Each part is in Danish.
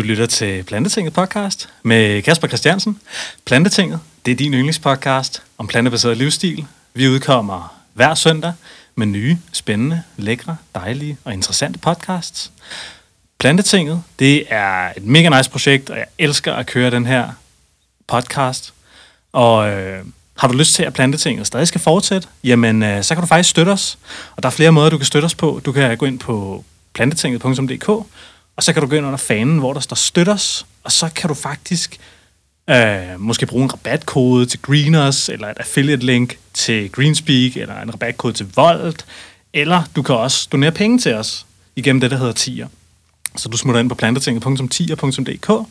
Du lytter til Plantetinget podcast med Kasper Christiansen. Plantetinget, det er din yndlingspodcast om plantebaseret livsstil. Vi udkommer hver søndag med nye, spændende, lækre, dejlige og interessante podcasts. Plantetinget, det er et mega nice projekt, og jeg elsker at køre den her podcast. Og øh, har du lyst til, at Plantetinget stadig skal fortsætte, jamen øh, så kan du faktisk støtte os. Og der er flere måder, du kan støtte os på. Du kan gå ind på plantetinget.dk, og så kan du gå ind under fanen, hvor der står støt os, og så kan du faktisk øh, måske bruge en rabatkode til Greeners, eller et affiliate link til Greenspeak, eller en rabatkode til Volt, eller du kan også donere penge til os igennem det, der hedder tier. Så du smutter ind på plantetinget.tier.dk, og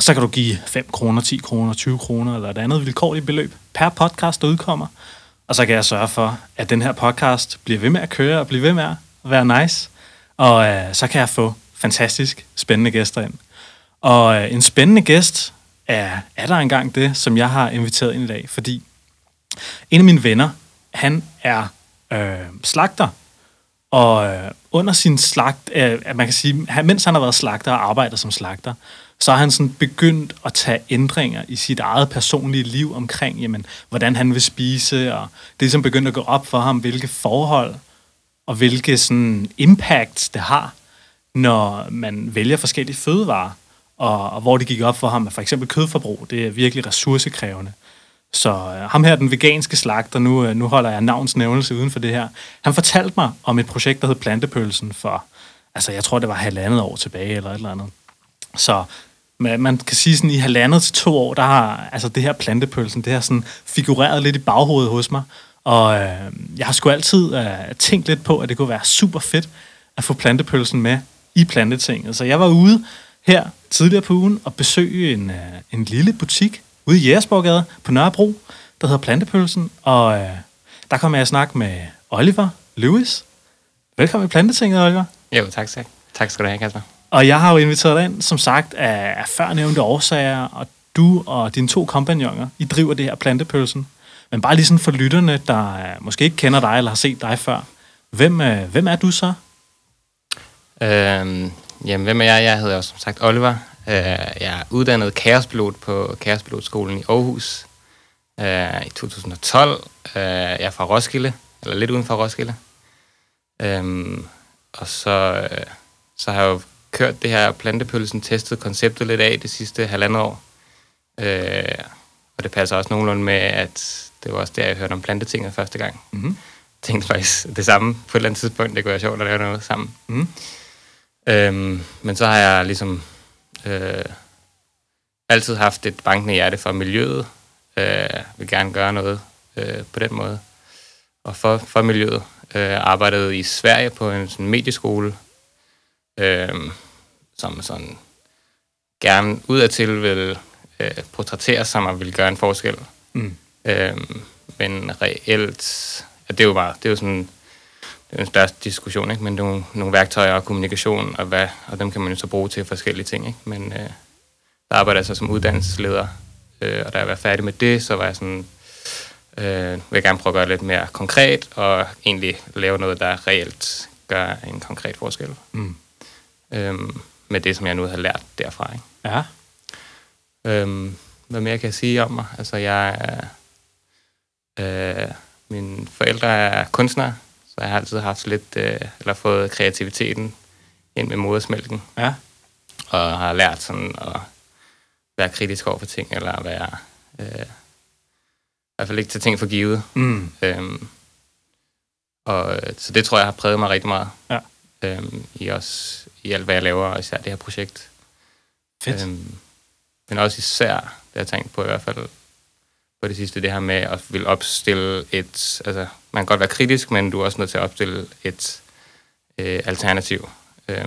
så kan du give 5 kroner, 10 kroner, 20 kroner eller et andet vilkårligt beløb per podcast, der udkommer. Og så kan jeg sørge for, at den her podcast bliver ved med at køre og blive ved med at være nice. Og øh, så kan jeg få fantastisk spændende gæster ind. Og øh, en spændende gæst er, er der engang det, som jeg har inviteret ind i dag, fordi en af mine venner, han er øh, slagter, og øh, under sin slagt, øh, man kan sige, han, mens han har været slagter og arbejder som slagter, så har han sådan begyndt at tage ændringer i sit eget personlige liv omkring, jamen, hvordan han vil spise, og det er som begyndt at gå op for ham, hvilke forhold og hvilke sådan impacts det har når man vælger forskellige fødevarer, og, og hvor det gik op for ham, at for eksempel kødforbrug, det er virkelig ressourcekrævende. Så øh, ham her, den veganske slagter, nu, øh, nu holder jeg navns nævnelse uden for det her, han fortalte mig om et projekt, der hed Plantepølsen for, altså jeg tror, det var halvandet år tilbage, eller et eller andet. Så man kan sige sådan, i halvandet til to år, der har altså det her plantepølsen, det har sådan figureret lidt i baghovedet hos mig. Og øh, jeg har sgu altid øh, tænkt lidt på, at det kunne være super fedt at få plantepølsen med i plantetinget. Så jeg var ude her tidligere på ugen og besøge en, øh, en lille butik ude i Jægersborgade på Nørrebro, der hedder Plantepølsen, og øh, der kom jeg at snakke med Oliver Lewis. Velkommen i Plantetinget, Oliver. Jo, tak, tak. Tak skal du have, Kasper. Og jeg har jo inviteret dig ind, som sagt, af, førnævnte årsager, og du og dine to kompagnoner, I driver det her Plantepølsen. Men bare lige sådan for lytterne, der øh, måske ikke kender dig eller har set dig før. Hvem, øh, hvem er du så? Øhm, jamen, hvem er jeg? Jeg hedder som sagt Oliver. Øh, jeg er uddannet kaospilot på Kaospilotskolen i Aarhus øh, i 2012. Øh, jeg er fra Roskilde, eller lidt uden for Roskilde. Øhm, og så, øh, så har jeg jo kørt det her plantepølsen, testet konceptet lidt af det sidste halvandet år. Øh, og det passer også nogenlunde med, at det var også der, jeg hørte om plantetinget første gang. Mm-hmm. Jeg tænkte faktisk det samme på et eller andet tidspunkt. Det kunne være sjovt at lave noget sammen. Mm. Øhm, men så har jeg ligesom øh, altid haft et bankende hjerte for miljøet. Øh, vil gerne gøre noget øh, på den måde. Og for, for miljøet. Øh, arbejdede i Sverige på en sådan medieskole, øh, som sådan gerne udadtil vil øh, portrættere sig og vil gøre en forskel. Mm. Øh, men reelt, ja, det er jo bare, det er jo sådan det er en største diskussion, ikke? men nogle, nogle værktøjer og kommunikation, og, hvad, og dem kan man jo så bruge til forskellige ting. Ikke? Men øh, der arbejder jeg så som uddannelsesleder, øh, og da jeg var færdig med det, så var jeg sådan, øh, vil jeg gerne prøve at gøre lidt mere konkret, og egentlig lave noget, der reelt gør en konkret forskel. Mm. Øh, med det, som jeg nu har lært derfra. Ikke? Ja. Øh, hvad mere kan jeg sige om mig? Altså, jeg er... Øh, mine forældre er kunstnere, så jeg har altid haft lidt, øh, eller fået kreativiteten ind med modersmælken. Ja. Og har lært sådan at være kritisk over for ting, eller være... Øh, i hvert fald ikke tage ting for givet. Mm. Øhm, og, så det tror jeg har præget mig rigtig meget. Ja. Øhm, i, også, I alt, hvad jeg laver, og især det her projekt. Fedt. Øhm, men også især, det har jeg tænkt på i hvert fald, på det sidste, det her med at vil opstille et... Altså, man kan godt være kritisk, men du er også nødt til at opstille et øh, alternativ, øh,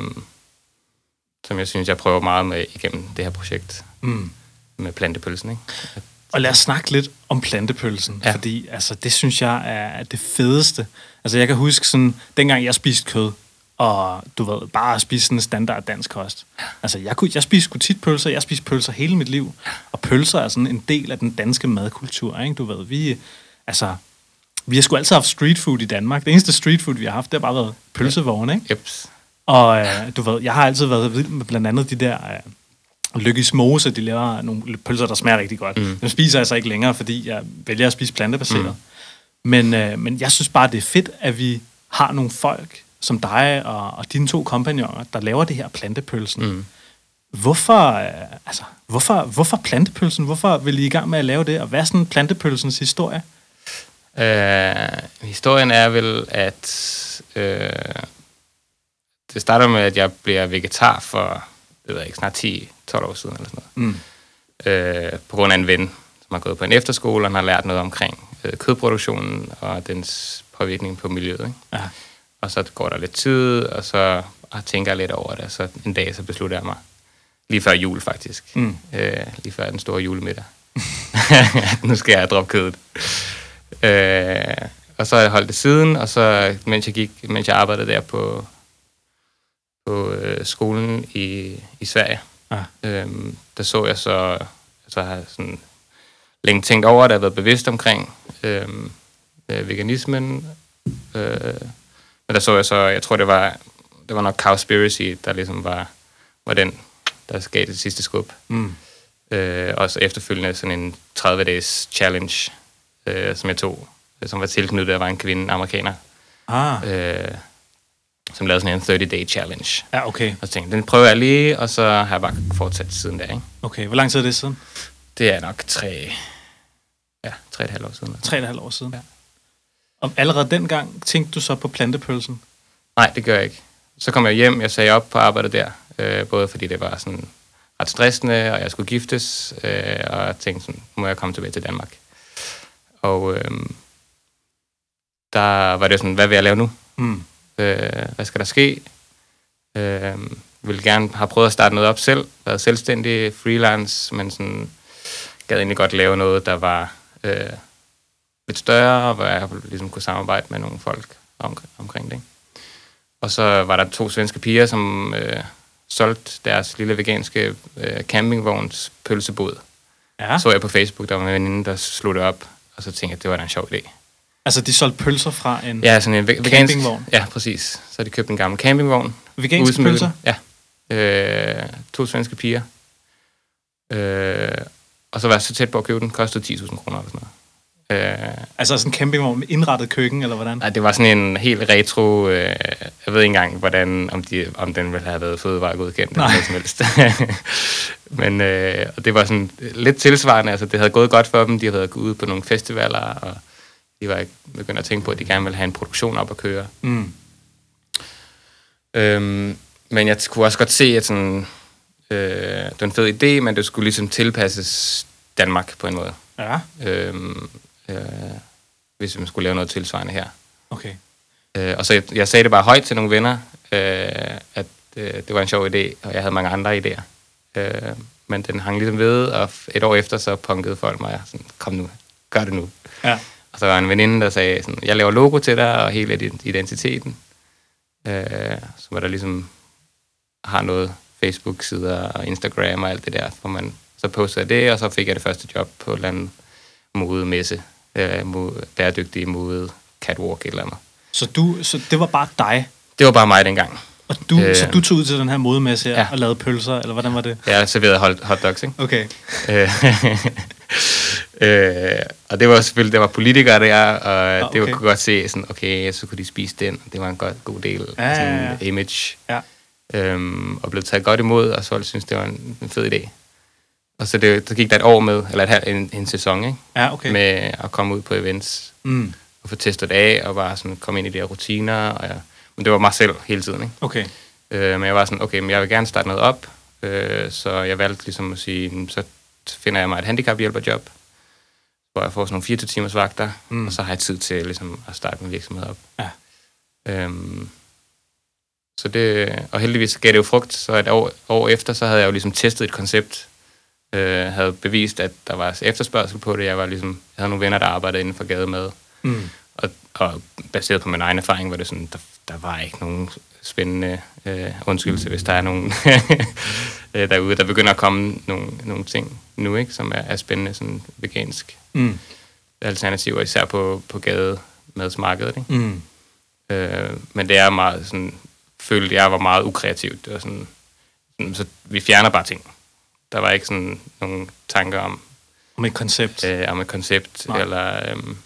som jeg synes, jeg prøver meget med igennem det her projekt mm. med plantepølsen. Ikke? At, og lad os snakke lidt om plantepølsen, ja. fordi altså, det synes jeg er det fedeste. Altså jeg kan huske sådan, dengang jeg spiste kød, og du ved, bare at spise sådan en standard dansk kost. Altså, jeg, kunne, jeg spiser tit pølser, jeg spiser pølser hele mit liv, og pølser er sådan en del af den danske madkultur, ikke? Du ved, vi, altså, vi har sgu altid haft street food i Danmark. Det eneste street food, vi har haft, det har bare været pølsevogne, ikke? Yep. Og øh, du ved, jeg har altid været vild med blandt andet de der, øh, Lykkes Mose, de laver nogle pølser, der smager rigtig godt. Mm. Dem spiser jeg så ikke længere, fordi jeg vælger at spise plantebaseret. Mm. Men, øh, men jeg synes bare, det er fedt, at vi har nogle folk som dig og, og dine to kompagnoner, der laver det her plantepølsen. Mm. Hvorfor, øh, altså, hvorfor, hvorfor plantepølsen? Hvorfor vil I i gang med at lave det? Og hvad er sådan plantepølsens historie? Øh, historien er vel, at øh, det starter med, at jeg bliver vegetar for det ved jeg ikke, snart 10-12 år siden eller sådan noget. Mm. Øh, på grund af en ven, som har gået på en efterskole, og har lært noget omkring øh, kødproduktionen og dens påvirkning på miljøet. Ikke? Ja. Og så går der lidt tid, og så og tænker jeg lidt over det, så en dag så beslutter jeg mig, lige før jul faktisk, mm. øh, lige før den store julemiddag, nu skal jeg droppe kødet. Øh, og så har jeg holdt det siden, og så mens jeg, gik, mens jeg arbejdede der på, på øh, skolen i, i Sverige, ah. øhm, der så jeg så, så har jeg sådan længe tænkt over det, og været bevidst omkring øhm, øh, veganismen. Øh, men der så jeg så, jeg tror det var, det var nok Cowspiracy, der ligesom var, var den, der gav det sidste skub. Mm. Øh, og så efterfølgende sådan en 30-dages challenge, øh, som jeg tog, som var tilknyttet, der var en kvinde, amerikaner. Ah. Øh, som lavede sådan en 30-day challenge. Ja, okay. Og så tænkte den prøver jeg lige, og så har jeg bare fortsat siden der, ikke? Okay, hvor lang tid er det siden? Det er nok tre, ja, tre et halvt år siden. Tre et halvt år siden? Ja. Og allerede dengang tænkte du så på plantepølsen? Nej, det gør jeg ikke. Så kom jeg hjem, jeg sagde op på arbejdet der, øh, både fordi det var sådan ret stressende, og jeg skulle giftes, øh, og jeg tænkte sådan, må jeg komme tilbage til Danmark. Og øh, der var det sådan, hvad vil jeg lave nu? Mm. Øh, hvad skal der ske? Øh, vil gerne have prøvet at starte noget op selv, været selvstændig, freelance, men sådan gad egentlig godt lave noget, der var øh, lidt større, hvor jeg ligesom kunne samarbejde med nogle folk om, omkring det. Og så var der to svenske piger, som øh, solgte deres lille veganske øh, campingvogns pølsebod. Ja. Så jeg på Facebook, der var en veninde, der slog det op, og så tænkte jeg, at det var da en sjov idé. Altså, de solgte pølser fra en ja, sådan en vegansk, campingvogn? Ja, præcis. Så de købt en gammel campingvogn. Veganske pølser? Ja. Øh, to svenske piger. Øh, og så var jeg så tæt på at købe den. Kostede 10.000 kroner eller sådan noget. Øh, altså sådan en campingvogn med indrettet køkken, eller hvordan? Nej, det var sådan en helt retro... Øh, jeg ved ikke engang, hvordan, om, de, om den ville have været fødevaregodkendt eller noget som helst. Men øh, og det var sådan lidt tilsvarende. Altså, det havde gået godt for dem. De havde været ude på nogle festivaler, og de var begyndt at tænke på, at de gerne ville have en produktion op at køre. Mm. Øhm, men jeg kunne også godt se, at sådan, øh, det var en fed idé, men det skulle ligesom tilpasses Danmark på en måde. Ja. Øhm, øh, hvis man skulle lave noget tilsvarende her. Okay. Øh, og så jeg, jeg sagde det bare højt til nogle venner, øh, at øh, det var en sjov idé, og jeg havde mange andre idéer. Øh, men den hang ligesom ved, og et år efter så punkede folk mig, sådan, kom nu, gør det nu. Ja. Og så var en veninde, der sagde, sådan, jeg laver logo til dig, og hele identiteten. Øh, så var der ligesom, har noget Facebook-sider og Instagram og alt det der, hvor man så postede det, og så fik jeg det første job på et eller andet modemesse, øh, mode, bæredygtig mode, catwalk eller andet. Så, du, så det var bare dig? Det var bare mig dengang. Og du, øh, så du tog ud til den her modemesse ja. og lavede pølser, eller hvordan var det? Ja, jeg serverede hot, hot dogs, ikke? Okay. Øh, og det var selvfølgelig, det var politikere der, og ah, okay. det var, kunne godt se, sådan, okay, så kunne de spise den. Det var en godt, god del af ja, ja, ja. image. Ja. Øhm, og blev taget godt imod, og så synes det var en, en fed idé. Og så, det, så gik der et år med, eller et, en, en sæson, ikke? Ja, okay. med at komme ud på events mm. og få testet af, og bare sådan komme ind i de her rutiner. Og jeg, men det var mig selv hele tiden. Ikke? Okay. Øh, men jeg var sådan, okay, men jeg vil gerne starte noget op, øh, så jeg valgte ligesom at sige, så finder jeg mig et handicaphjælperjob hvor jeg får sådan nogle 24 timers vagter, mm. og så har jeg tid til ligesom, at starte min virksomhed op. Ja. Øhm, så det, og heldigvis gav det jo frugt, så et år, år efter, så havde jeg jo ligesom testet et koncept, øh, havde bevist, at der var efterspørgsel på det. Jeg, var ligesom, jeg havde nogle venner, der arbejdede inden for gade med. Mm. Og, og baseret på min egen erfaring, var det sådan, der, der var ikke nogen spændende øh, undskyldelse, hvis der er nogen øh, derude, der begynder at komme nogle, nogle ting nu, ikke, som er, er spændende, sådan vegansk mm. alternativer, især på, på gademadsmarkedet. Ikke? Mm. Øh, men det er meget sådan, følte jeg var meget ukreativt. Det var sådan, så vi fjerner bare ting. Der var ikke sådan nogle tanker om, Om et koncept. øh, om et koncept, Nej. eller øhm,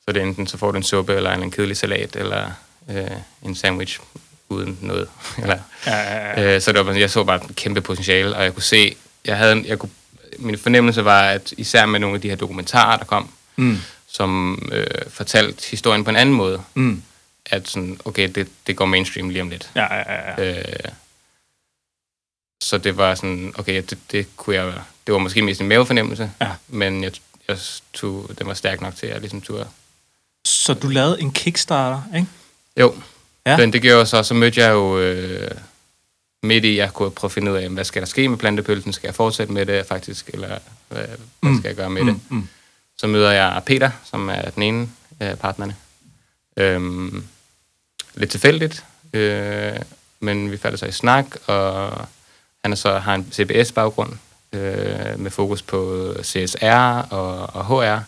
så er det enten, så får du en suppe, eller en kedelig salat, eller øh, en sandwich uden noget. eller, Ja, ja, ja. øh, så det var, jeg så bare et kæmpe potentiale, og jeg kunne se, jeg havde, jeg kunne, min fornemmelse var, at især med nogle af de her dokumentarer, der kom, Mm. som øh, fortalte historien på en anden måde, Mm. at sådan, okay, det, det går mainstream lige om lidt. Ja, ja, ja, ja. Øh, så det var sådan, okay, det, det kunne jeg, det var måske mest en mavefornemmelse, Ja. men jeg, jeg tog, den var stærk nok til, at jeg ligesom turde. Så du lavede en Kickstarter, ikke? Jo, Ja. men det gjorde jeg så, så mødte jeg jo øh, midt i, jeg kunne prøve at finde ud af, hvad skal der ske med plantepølsen, skal jeg fortsætte med det faktisk, eller hvad, hvad Mm. skal jeg gøre med det? Mm. Mm. Så møder jeg Peter, som er den ene af partnerne. Øhm, lidt tilfældigt, øh, men vi falder så i snak, og han er så, har en CBS-baggrund øh, med fokus på CSR og, og HR.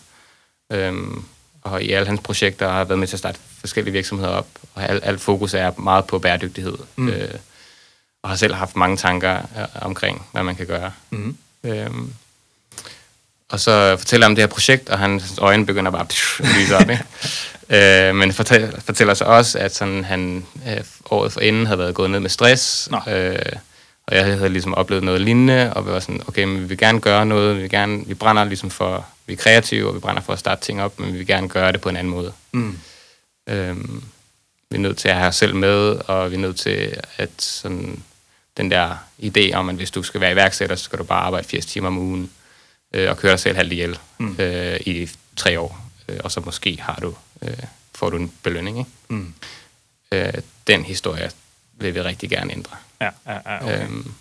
Øhm, og i alle hans projekter har været med til at starte forskellige virksomheder op, og alt, alt fokus er meget på bæredygtighed. Mm. Øh, og har selv haft mange tanker øh, omkring, hvad man kan gøre. Mm. Øhm, og så fortæller jeg om det her projekt, og hans øjne begynder bare psh, at lyse op. Ikke? øh, men fortæller, fortæller så også, at sådan, han øh, året for inden havde været gået ned med stress, Nå. øh, og jeg havde ligesom oplevet noget lignende, og vi var sådan, okay, men vi vil gerne gøre noget, vi, vil gerne, vi brænder ligesom for, vi er kreative, og vi brænder for at starte ting op, men vi vil gerne gøre det på en anden måde. Mm. Øhm, vi er nødt til at have os selv med, og vi er nødt til at sådan, den der idé om, at hvis du skal være iværksætter, så skal du bare arbejde 80 timer om ugen, øh, og køre dig selv halvt ihjel Mm. øh, i tre år, øh, og så måske har du, øh, får du en belønning. Ikke? Mm. Øh, den historie vil vi rigtig gerne ændre. Ja, ja, ja, okay. Øhm,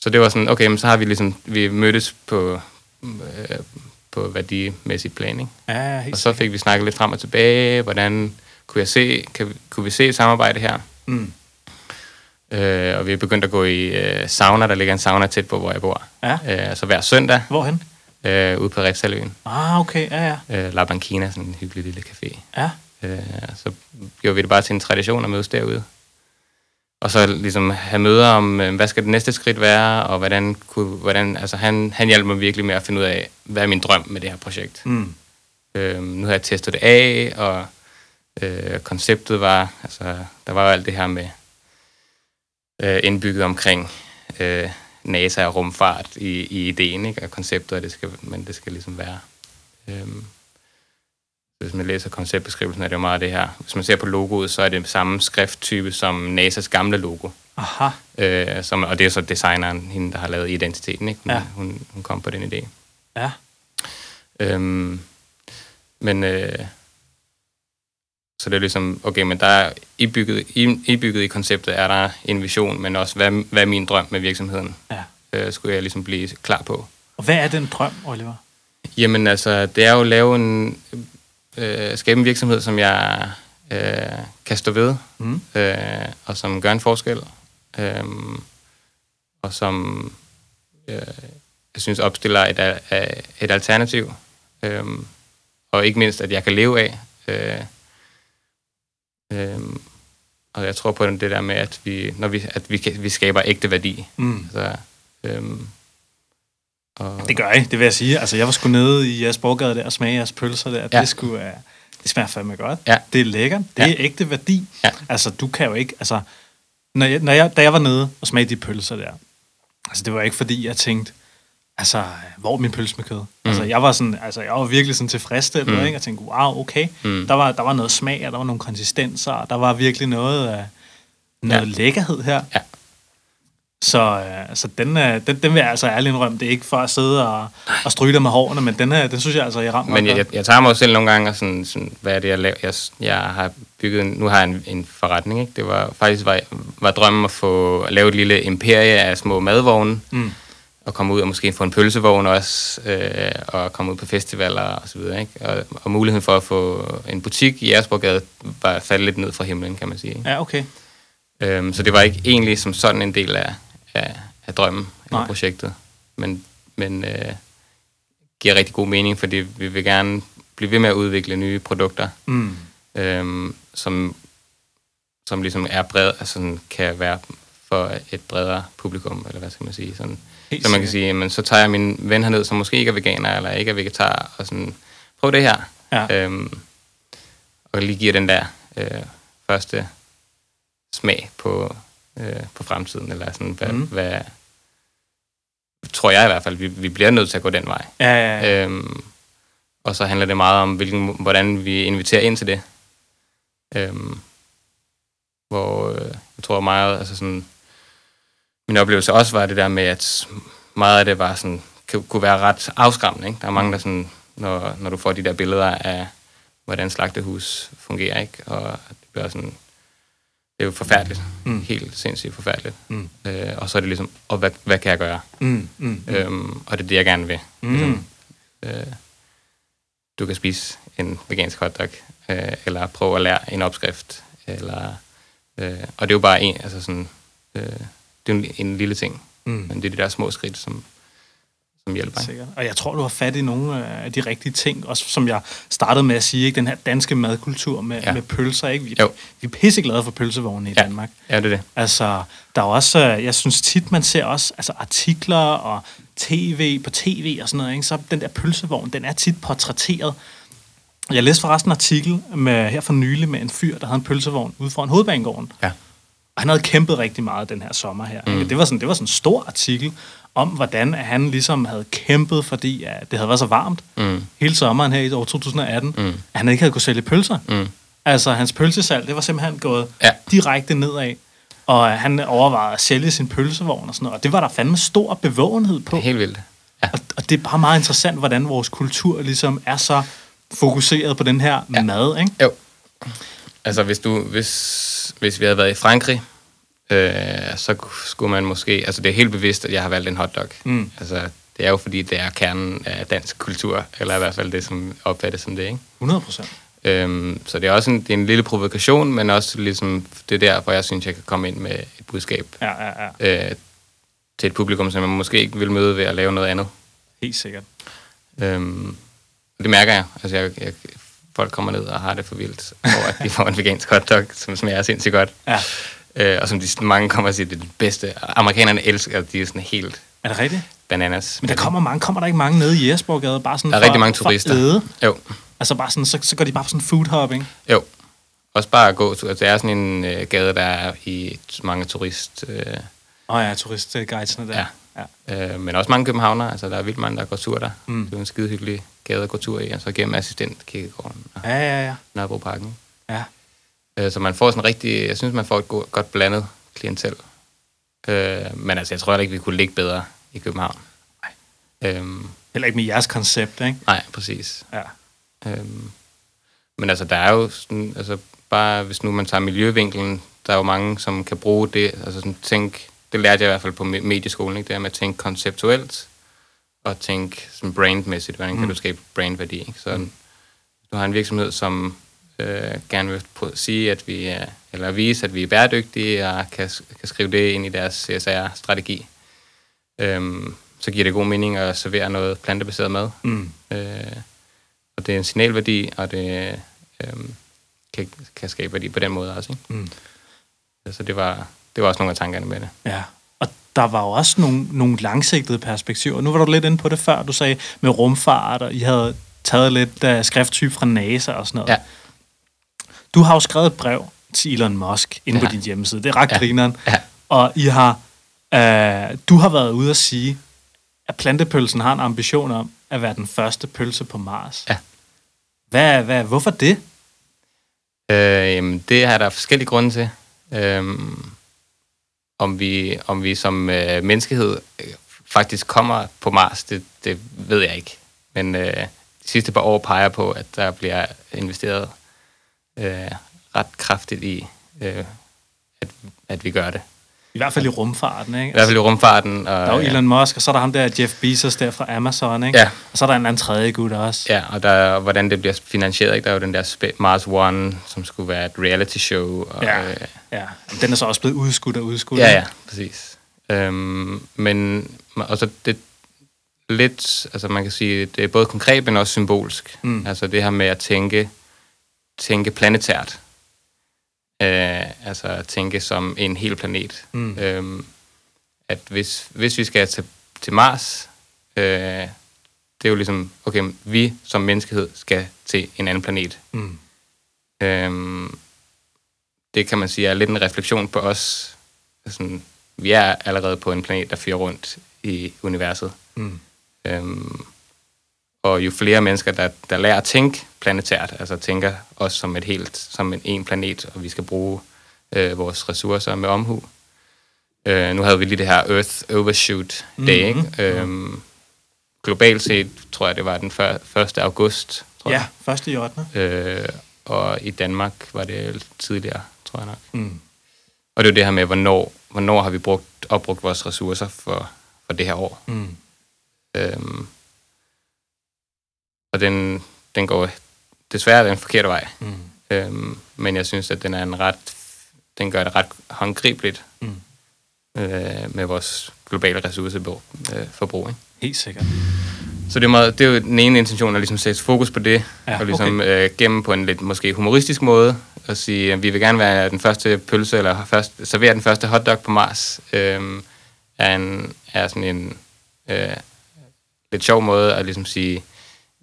så det var sådan, okay, men så har vi ligesom, vi mødtes på, øh, på værdimæssig plan, ikke? Ja, helt Og så fik vi snakket lidt frem og tilbage, hvordan kunne, jeg se, kan, kunne vi se samarbejde her? Mm. Øh, og vi er begyndt at gå i øh, sauna, der ligger en sauna tæt på, hvor jeg bor. Ja. Øh, så hver søndag Hvorhen? øh, ude på Refsaløen, Ah, okay, ja, ja. øh, La Banquina, sådan en hyggelig lille café. Ja, Øh, så gjorde vi det bare til en tradition at mødes derude. Og så ligesom have møder om, øh, hvad skal det næste skridt være, og hvordan kunne, hvordan, altså han, han hjalp mig virkelig med at finde ud af, hvad er min drøm med det her projekt. mm. Øh, nu har jeg testet det af, og øh, konceptet var, altså der var jo alt det her med øh, indbygget omkring øh, NASA og rumfart i, i ideen, ikke? og konceptet, og det skal, men det skal ligesom være. Øh, hvis man læser konceptbeskrivelsen, er det jo meget det her. Hvis man ser på logoet, så er det samme skrifttype som NASA's gamle logo. Aha. Øh, som, og det er så designeren, hende, der har lavet identiteten. Ikke? Hun, Ja. hun, hun kom på den idé. Ja. Øhm, men øh, så det er ligesom, okay, men der er ibygget, i, ibygget i konceptet er der en vision, men også, hvad, hvad er min drøm med virksomheden? Ja. Øh, skulle jeg ligesom blive klar på. Og hvad er den drøm, Oliver? Jamen altså, det er jo at lave en, øh, skabe en virksomhed, som jeg øh, kan stå ved, Mm. øh, og som gør en forskel, øh, og som øh, jeg synes opstiller et, af- et alternativ, øh, og ikke mindst, at jeg kan leve af. Øh, øh, og jeg tror på det der med, at vi, når vi, at vi, kan, vi skaber ægte værdi. Mm. Altså, øh, og, Det gør jeg, det vil jeg sige. Altså, jeg var sgu nede i jeres borgade der og smage jeres pølser der. Ja. Det, skulle, uh, det smager fandme godt. Ja. Det er lækkert. Det Ja. er ægte værdi. Ja. Altså, du kan jo ikke... Altså, når jeg, når jeg, da jeg var nede og smagte de pølser der, altså, det var ikke fordi, jeg tænkte, altså, hvor er min pølse med kød? Mm. Altså, jeg var sådan, altså, jeg var virkelig sådan tilfredsstillet, mm. ikke? Og tænkte, wow, okay. Mm. Der, var, der var noget smag, og der var nogle konsistenser, og der var virkelig noget, uh, noget Ja. lækkerhed her. Ja. Så, øh, så den, øh, den, den vil jeg altså ærligt indrømme. Det er ikke for at sidde og, og stryge med hårene, men den, her, den synes jeg altså, jeg rammer Men jeg, jeg, jeg tager mig også selv nogle gange og sådan, sådan hvad er det, jeg laver? Jeg, jeg har bygget, en, nu har jeg en, en forretning, ikke? Det var faktisk var, var drømmen at få at lave et lille imperie af små madvogne, Mm. og komme ud og måske få en pølsevogn også, øh, og komme ud på festivaler og så videre, ikke? Og, og muligheden for at få en butik i Jægersborgade var faldet lidt ned fra himlen, kan man sige. Ikke? Ja, okay. Øhm, så det var ikke egentlig som sådan en del af, af, af drømmen af projektet. Men, men øh, giver rigtig god mening, fordi vi vil gerne blive ved med at udvikle nye produkter, Mm. øhm, som, som ligesom er brede, altså sådan kan være for et bredere publikum, eller hvad skal man sige. Sådan. Helt så man kan sige, men så tager jeg min ven herned, som måske ikke er veganer, eller ikke er vegetar, og sådan, prøv det her. Ja. Øhm, og lige giver den der øh, første smag på, øh, på fremtiden, eller sådan, hvad, mm. hvad tror jeg i hvert fald, vi, vi bliver nødt til at gå den vej. Ja, ja, ja. Øhm, og så handler det meget om, hvilken, hvordan vi inviterer ind til det. Øhm, hvor øh, jeg tror meget, altså sådan, min oplevelse også var det der med, at meget af det var sådan, kunne være ret afskræmmende. Ikke? Der er mange, der sådan, når, når du får de der billeder af, hvordan slagtehus fungerer, ikke? og det bliver sådan, det er jo forfærdeligt. Mm. Helt sindssygt forfærdeligt. Mm. Øh, og så er det ligesom, og hvad, hvad kan jeg gøre? Mm, mm, mm. Øhm, og det er det, jeg gerne vil. Mm. Ligesom, øh, du kan spise en vegansk hotdog, øh, eller prøve at lære en opskrift, eller, øh, og det er jo bare en, altså sådan, øh, det er en, en lille ting, Mm. men det er de der små skridt, som, som hjælper. Ikke? Sikkert. Og jeg tror, du har fat i nogle af de rigtige ting, også som jeg startede med at sige, ikke? den her danske madkultur med, ja. Med pølser. Ikke? Vi, Jo. vi er pisseglade for pølsevogne i Ja. Danmark. Ja, det er det. Altså, der er også, øh, jeg synes tit, man ser også altså, artikler og tv på tv og sådan noget, ikke? så den der pølsevogn, den er tit portrætteret. Jeg læste forresten en artikel med, her for nylig med en fyr, der havde en pølsevogn ude foran hovedbanegården. Ja. Og han havde kæmpet rigtig meget den her sommer her. Mm. Det, var sådan, det var sådan en stor artikel om, hvordan han ligesom havde kæmpet, fordi at det havde været så varmt Mm. hele sommeren her i år 2018, Mm. at han ikke havde kunne sælge pølser. Mm. Altså, hans pølsesalg, det var simpelthen gået Ja. direkte nedad. Og han overvejede at sælge sin pølsevogn og sådan noget. Og det var der fandme stor bevågenhed på. Det helt vildt. Ja. Og, og det er bare meget interessant, hvordan vores kultur ligesom er så fokuseret på den her. Ja. mad, ikke? Jo. Altså, hvis, du, hvis, hvis vi havde været i Frankrig, øh, så skulle man måske... Altså, det er helt bevidst, at jeg har valgt en hotdog. Mm. Altså, det er jo fordi, det er kernen af dansk kultur, eller i hvert fald det, som opfattes som det, ikke? 100 procent. Øhm, så det er også en, det er en lille provokation, men også ligesom, det er der, hvor jeg synes, jeg kan komme ind med et budskab Ja, ja, ja. øh, til et publikum, som man måske ikke vil møde ved at lave noget andet. Helt sikkert. Øhm, det mærker jeg. Altså, jeg, jeg. Folk kommer ned og har det for vildt over, at de får en vegansk hotdog, som smager sindssygt godt. Ja. Øh, og som de, mange kommer og siger, det er det bedste. Amerikanerne elsker, de er sådan helt Er det rigtigt? bananas. Men der kommer, mange, kommer der ikke mange nede i Jesborgade, bare sådan Der er for, rigtig mange turister. æde? Jo, Altså bare sådan, så, så går de bare på sådan food hopping. jo. Også bare at gå. Altså, det er sådan en øh, gade, der er i mange turist... Øh, Åh oh ja, turistguidesene der. Ja. ja. Øh, men også mange københavnere, altså der er vildt mange, der går tur der. Mm. Det er en skide hyggelig gade at gå tur i, altså gennem assistent kirkegården og Ja, ja, ja. Nørrebroparken. ja. Øh, så man får sådan rigtig, jeg synes, man får et go- godt blandet klientel. Øh, men altså, jeg tror heller ikke, vi kunne ligge bedre i København. Nej. Øhm, Heller ikke med jeres koncept, ikke? nej, præcis. Ja. Øhm, men altså, der er jo sådan, altså bare hvis nu man tager miljøvinkelen, der er jo mange, som kan bruge det, altså sådan tænk, det lærte jeg i hvert fald på me- medieskolen, ikke? det er med at tænke konceptuelt, og tænke sådan brandmæssigt, hvordan kan Mm. du skabe brandværdi, ikke? Så du har en virksomhed, som øh, gerne vil sige, at vi er, eller vise, at vi er bæredygtige, og kan, kan skrive det ind i deres CSR-strategi. Øhm, så giver det god mening at servere noget plantebaseret mad. Mm. Øh, og det er en signalværdi, og det øh, kan, kan skabe værdi på den måde også. Ikke? Mm. Så det var, det var også nogle af tankerne med det. Ja, og der var jo også nogle, nogle langsigtede perspektiver. Nu var du lidt inde på det før, du sagde med rumfart, og I havde taget lidt uh, skrifttype fra NASA og sådan noget. Ja. Du har jo skrevet et brev til Elon Musk inde ja. på din hjemmeside. Det er ret ja. Grineren. Ja. Og I har, uh, du har været ude at sige, at plantepølsen har en ambition om at være den første pølse på Mars. Ja. Hvad, hvad, hvorfor det? Øh, jamen, det er der forskellige grunde til. Øhm, om, vi, om vi som øh, menneskehed øh, faktisk kommer på Mars, det, det ved jeg ikke. Men øh, de sidste par år peger på, at der bliver investeret øh, ret kraftigt i, øh, at, at vi gør det. I hvert fald i rumfarten, ikke? I hvert fald i rumfarten. Og, Der er jo Elon Musk, og så er der ham der Jeff Bezos der fra Amazon, ikke? Ja. Og så er der en anden tredje gut også. Ja, og der, hvordan det bliver finansieret. Ikke? Der er jo den der Mars One, som skulle være et reality show. Og, Ja. øh, ja. Den er så også blevet udskudt og udskudt. ja, ja, præcis. Øhm, men og så det lidt, altså man kan sige, det er både konkret, men også symbolsk. Mm. Altså det her med at tænke, tænke planetært. Øh, altså at tænke som en hel planet. Mm. Øhm, at hvis, hvis vi skal til, til Mars, øh, det er jo ligesom, okay, vi som menneskehed skal til en anden planet. Mm. Øhm, det kan man sige er lidt en refleksion på os. Sådan, vi er allerede på en planet, der fyrer rundt i universet. Mm. Øhm, og jo flere mennesker, der, der lærer at tænke planetært, altså tænker os som et helt, som en, en planet, og vi skal bruge øh, vores ressourcer med omhu. Øh, nu havde vi lige det her Earth Overshoot Day, mm-hmm. ikke? Øhm, globalt set, tror jeg, det var den 1. august. Tror ja, 1. i 8. Øh, og i Danmark var det tidligere, tror jeg nok. Mm. Og det er jo det her med, hvornår, hvornår har vi brugt, opbrugt vores ressourcer for, for det her år. Mm. Øhm, og den, den går desværre den forkerte vej. Mm. Øhm, men jeg synes, at den er en ret, den gør det ret håndgribeligt mm. øh, med vores globale ressourceforbrug. Øh? Helt sikkert. Så det er, meget, det er jo den ene intention, at ligesom sætte fokus på det, ja, og ligesom okay. øh, gemme på en lidt måske humoristisk måde, og sige, at vi vil gerne være den første pølse, eller først, servere den første hotdog på Mars, øh, er, en, er sådan en øh, lidt sjov måde at ligesom sige,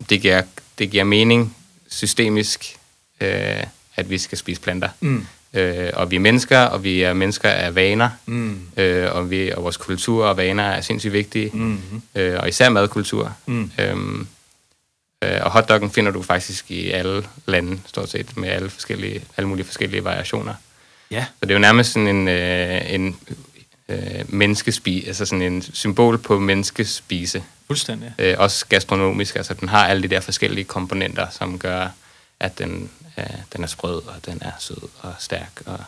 det giver, det giver mening systemisk, øh, at vi skal spise planter. Mm. Øh, og vi er mennesker, og vi er mennesker af vaner, mm. øh, og, vi, og vores kultur og vaner er sindssygt vigtige, mm. øh, og især madkultur. Mm. Øhm, øh, og hotdoggen finder du faktisk i alle lande, stort set, med alle, forskellige, alle mulige forskellige variationer. Ja. Så det er jo nærmest sådan en, øh, en øh, menneskespise, altså sådan en symbol på menneskespise. Fuldstændig. Øh, også gastronomisk, altså den har alle de der forskellige komponenter, som gør, at den, øh, den er sprød, og den er sød og stærk. Og,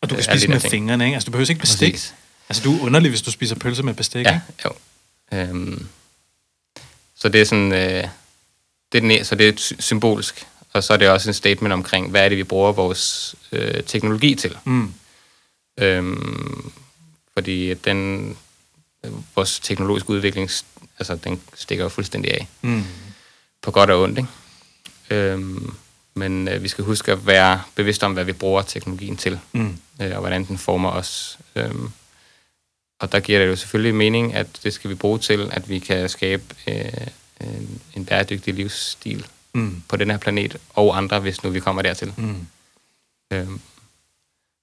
og du kan øh, spise med ting. fingrene, ikke? Altså du behøver ikke bestik. Præcis. Altså du er underlig, hvis du spiser pølse med bestik, ja, ikke? jo. Øhm, så det er sådan, øh, det er den, så det er symbolsk, og så er det også en statement omkring, hvad er det, vi bruger vores øh, teknologi til. Mm. Øhm, fordi den, vores teknologiske udvikling, altså den stikker jo fuldstændig af. Mm. På godt og ondt, ikke? Øhm, men øh, vi skal huske at være bevidste om, hvad vi bruger teknologien til, mm. øh, og hvordan den former os. Øhm, og der giver det jo selvfølgelig mening, at det skal vi bruge til, at vi kan skabe øh, en, en bæredygtig livsstil mm. på den her planet, og andre, hvis nu vi kommer dertil. Mm. Øhm,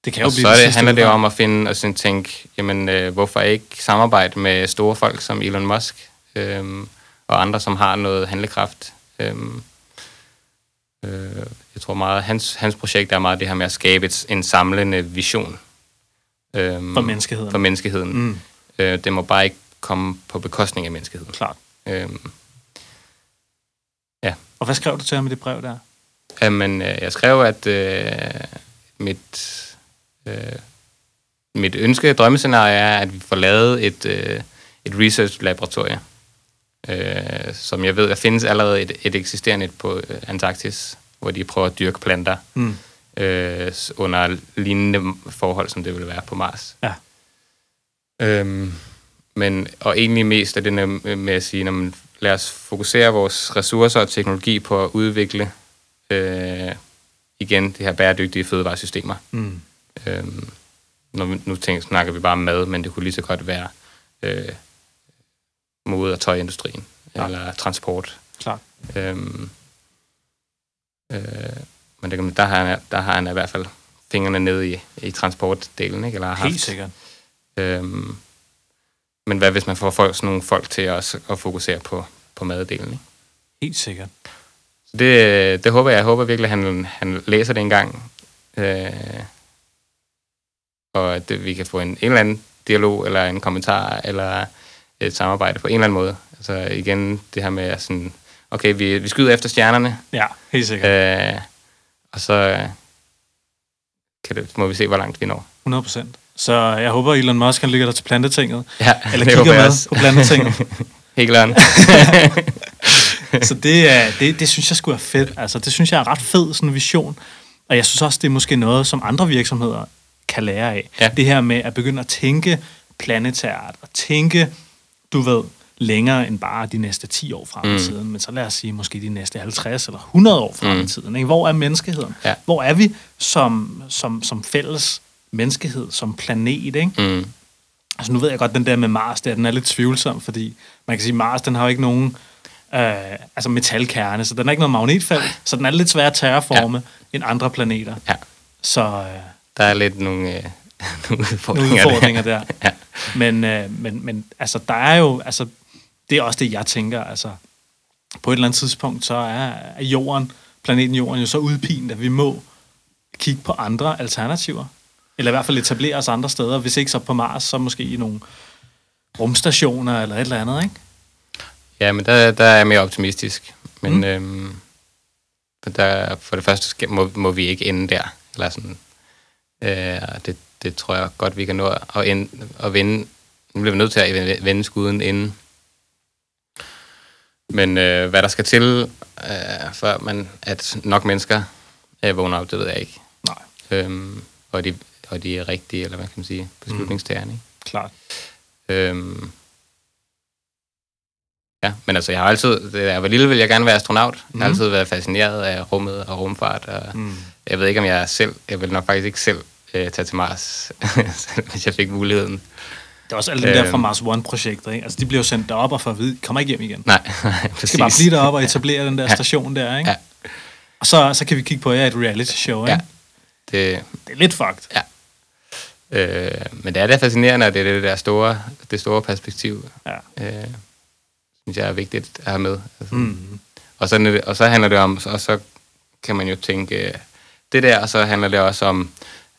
det kan jo og blive så det, handler det jo om at finde og sådan tænke, jamen, øh, hvorfor ikke samarbejde med store folk som Elon Musk øh, og andre, som har noget handlekraft. Øh, øh, jeg tror meget, hans, hans projekt er meget det her med at skabe et, en samlende vision. Øh, for menneskeheden. For menneskeheden. Mm. Øh, det må bare ikke komme på bekostning af menneskeheden. Klart. Øh, ja. Og hvad skrev du til ham i det brev der? Jamen, øh, jeg skrev, at øh, mit Øh, mit ønske, drømmescenarie er, at vi får lavet et, øh, et research-laboratorie, øh, som jeg ved, der findes allerede et, et eksisterende på øh, Antarktis, hvor de prøver at dyrke planter mm. øh, under lignende forhold, som det vil være på Mars. Ja. Øhm, men, og egentlig mest er det med at sige, man, lad os fokusere vores ressourcer og teknologi på at udvikle øh, igen de her bæredygtige fødevaresystemer. Mm. Øhm, når vi, nu tænker, snakker vi bare mad, men det kunne lige så godt være øh, mode- og tøjindustrien, ja. eller transport. Klar. Øhm, øh, men det, der, har han, der har han i hvert fald fingrene nede i, i transportdelen, ikke? Eller har haft. Helt sikkert. Øhm, men hvad hvis man får folk, sådan nogle folk til at, at fokusere på, på maddelen? Ikke? Helt sikkert. Så det, det håber jeg. Jeg håber virkelig, at han, han læser det en gang. Øh, og at vi kan få en, en eller anden dialog, eller en kommentar, eller et samarbejde på en eller anden måde. Altså igen, det her med sådan, okay, vi, vi skyder efter stjernerne. Ja, helt sikkert. Øh, og så kan det, må vi se, hvor langt vi når. 100 procent. Så jeg håber, Elon Musk kan ligge dig til plantetinget. Ja, Eller kigger med også. på plantetinget. Helt klart. så det, er, det, det synes jeg skulle være fedt. Altså, det synes jeg er ret fed, sådan en vision. Og jeg synes også, det er måske noget, som andre virksomheder kan lære af. Ja. Det her med at begynde at tænke planetært, og tænke, du ved, længere end bare de næste 10 år frem i mm. tiden, men så lad os sige måske de næste 50 eller 100 år frem mm. i tiden. Ikke? Hvor er menneskeheden? Ja. Hvor er vi som, som, som fælles menneskehed, som planet? Ikke? Mm. Altså nu ved jeg godt, den der med Mars, der, den er lidt tvivlsom, fordi man kan sige, Mars, den har jo ikke nogen øh, altså metalkerne, så den har ikke noget magnetfelt, så den er lidt sværere at terraforme ja. end andre planeter. Ja. Så øh, Der er lidt nogle, øh, nogle nogle udfordringer, udfordringer der. Ja. Men, øh, men, men altså, der er jo, altså, det er også det, jeg tænker, altså, på et eller andet tidspunkt, så er jorden, planeten jorden jo så udpint, at vi må kigge på andre alternativer. Eller i hvert fald etablere os andre steder. Hvis ikke så på Mars, så måske i nogle rumstationer eller et eller andet, ikke? Ja, men der, der er jeg mere optimistisk. Men Mm. øhm, der, for det første skal, må, må vi ikke ende der. Eller sådan, øh, det, det tror jeg godt, vi kan nå at, ende, at vende. Nu bliver vi nødt til at vende- skuden inden. Men øh, hvad der skal til, øh, for man, at nok mennesker øh, vågner op, det ved jeg ikke. Nej, Øhm, og, de, og de er rigtige, eller hvad kan man sige, beslutningstagerne. Mm. klart. Øhm, ja, men altså, jeg har altid, da jeg var lille, ville jeg gerne være astronaut. Mm. Jeg har Mhm. altid været fascineret af rummet og rumfart, og Mm. jeg ved ikke, om jeg selv, jeg vil nok faktisk ikke selv øh, tage til Mars, hvis jeg fik muligheden. Det er også alle dem der Øhm. fra Mars One-projekter, ikke? Altså, de bliver jo sendt derop og får at vide, kommer ikke hjem igen. Nej, Vi præcis. skal bare blive deroppe og etablere den der Ja. station der, ikke? Ja. Og så, så kan vi kigge på jer et reality show, ikke? Ja. Det, Det er lidt fucked. ja. Øh, men det er da fascinerende, og det er det der store, det store perspektiv, Ja. øh, synes jeg er vigtigt at have med. Altså, Mm. Og så, det- og så handler det om, og så kan man jo tænke øh, det der, og så handler det også om,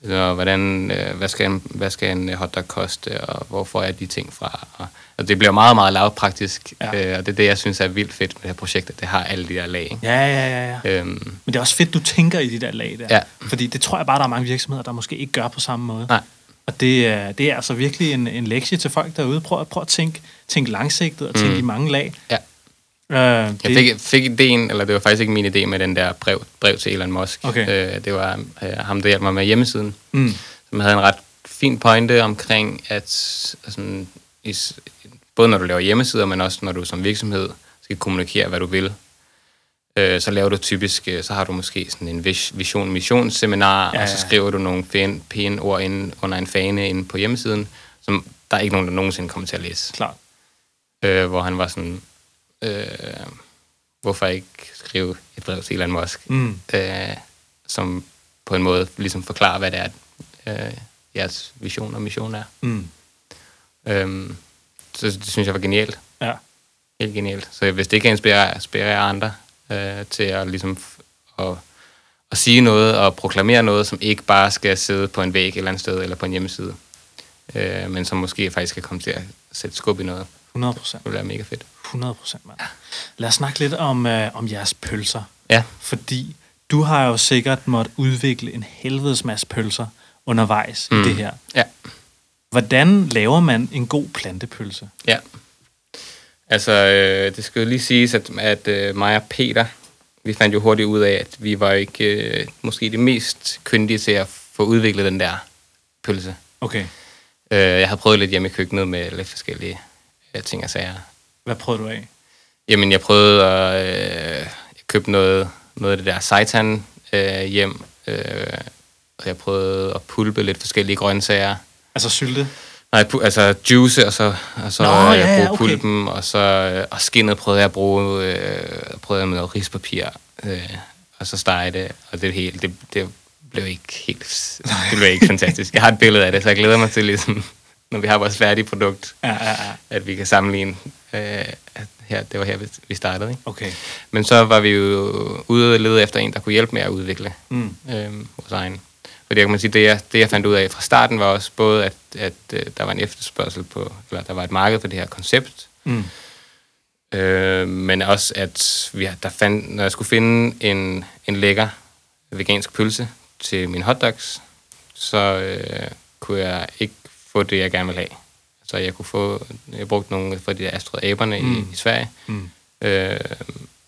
øh, hvordan, øh, hvad, skal en, hvad skal en hotdog koste, og hvor får jeg de ting fra. Og, og det bliver meget, meget lavpraktisk, Ja. øh, og det er det, jeg synes er vildt fedt med det her projekt, at det har alle de der lag. Ikke? Ja, ja, ja, ja. Øhm, Men det er også fedt, du tænker i de der lag der. Ja. Fordi det tror jeg bare, der er mange virksomheder, der måske ikke gør på samme måde. nej, Og det, er- det er altså virkelig en, en lektie til folk derude. Prøv, prøv at tænke, tænke langsigtet og tænke mm. i mange lag. ja. Øh, Jeg fik, fik ideen, eller det var faktisk ikke min idé med den der brev, brev til Elon Musk. Okay. Øh, det var øh, ham, der hjalp mig med hjemmesiden. mm, som havde en ret fin pointe omkring, at sådan, i, s- både når du laver hjemmesider, men også når du som virksomhed skal kommunikere, hvad du vil, øh, så laver du typisk, øh, så har du måske sådan en vis- vision mission seminar, Ja, ja, og så skriver du nogle pæne, pæne ord ind under en fane inde på hjemmesiden, som der er ikke nogen, der nogensinde kommer til at læse. klart. Øh, hvor han var sådan, øh, hvorfor ikke skrive et brev til Elon Musk? Mm, øh, som på en måde ligesom forklarer, hvad det er, øh, jeres vision og mission er. mm, Øhm, så det synes jeg var genialt. ja. Helt genialt. Så hvis det kan inspirere, inspirere andre øh, til at ligesom at, at sige noget og proklamere noget, som ikke bare skal sidde på en væg et eller andet sted eller på en hjemmeside, øh, men som måske faktisk kan komme til at sætte skub i noget. 100 procent. Det ville være mega fedt. 100 procent, mand. Lad os snakke lidt om, øh, om jeres pølser. Ja, Fordi du har jo sikkert måttet udvikle en helvedes masse pølser undervejs mm. i det her. ja. Hvordan laver man en god plantepølse? Ja. Altså, øh, det skal jo lige siges, at, at øh, mig og Peter, vi fandt jo hurtigt ud af, at vi var ikke øh, måske det mest kyndige til at få udviklet den der pølse. Okay. Øh, jeg har prøvet lidt hjemme i køkkenet med lidt forskellige øh, ting og sager. Hvad prøvede du af? Jamen, jeg prøvede at øh, jeg købte noget, noget af det der seitan øh, hjem, øh, og jeg prøvede at pulpe lidt forskellige grøntsager. Altså sylte? Nej, pu- altså juice, og så, og så Nå, Nå, ja, ja, bruge okay. pulpen, og så og og skinnet prøvede jeg at bruge, øh, prøvede jeg med noget rispapir, øh, og så stege det, og det hele, det, det blev ikke helt, det blev ikke fantastisk. Jeg har et billede af det, så jeg glæder mig til, ligesom, når vi har vores færdige produkt, Ja, ja, ja. at vi kan sammenligne, øh, at her, det var her, vi- startede. Ikke? Okay. Men så var vi jo ude og lede efter en, der kunne hjælpe med at udvikle Mm. øh, vores egen. Fordi jeg kan man sige, det jeg, det jeg fandt ud af fra starten var også både, at, at øh, der var en efterspørgsel på, eller der var et marked for det her koncept, Mm. øh, men også at vi, der fandt, når jeg skulle finde en, en lækker vegansk pølse til mine hotdogs, så øh, kunne jeg ikke få det, jeg gerne ville have. Så jeg kunne få, jeg brugte nogle fra de der Astrid Aberne mm. I, i Sverige, Mm. øh,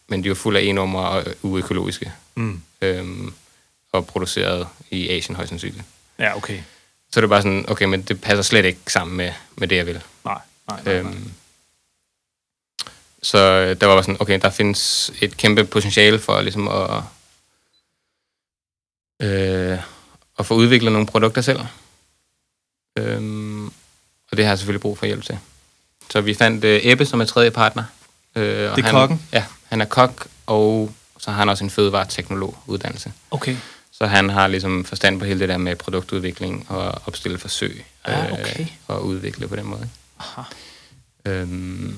men de var fuld af e-nummer og uøkologiske, Mm. øh, og produceret i Asien højst sandsynligt. Ja, okay. Så er det bare sådan, okay, men det passer slet ikke sammen med, med det, jeg vil. Nej, nej, nej, nej. Øhm, så øh, der var sådan, okay, der findes et kæmpe potentiale for ligesom at, øh, at få udviklet nogle produkter selv. Øhm, og det har jeg selvfølgelig brug for hjælp til. Så vi fandt øh, Ebbe, som er tredje partner. Øh, Det er han, kokken? Ja, han er kok, og så har han også en fødevareteknolog uddannelse. Okay. Så han har ligesom forstand på hele det der med produktudvikling og opstille forsøg. Ah, okay. og udvikle på den måde. Aha. Øhm,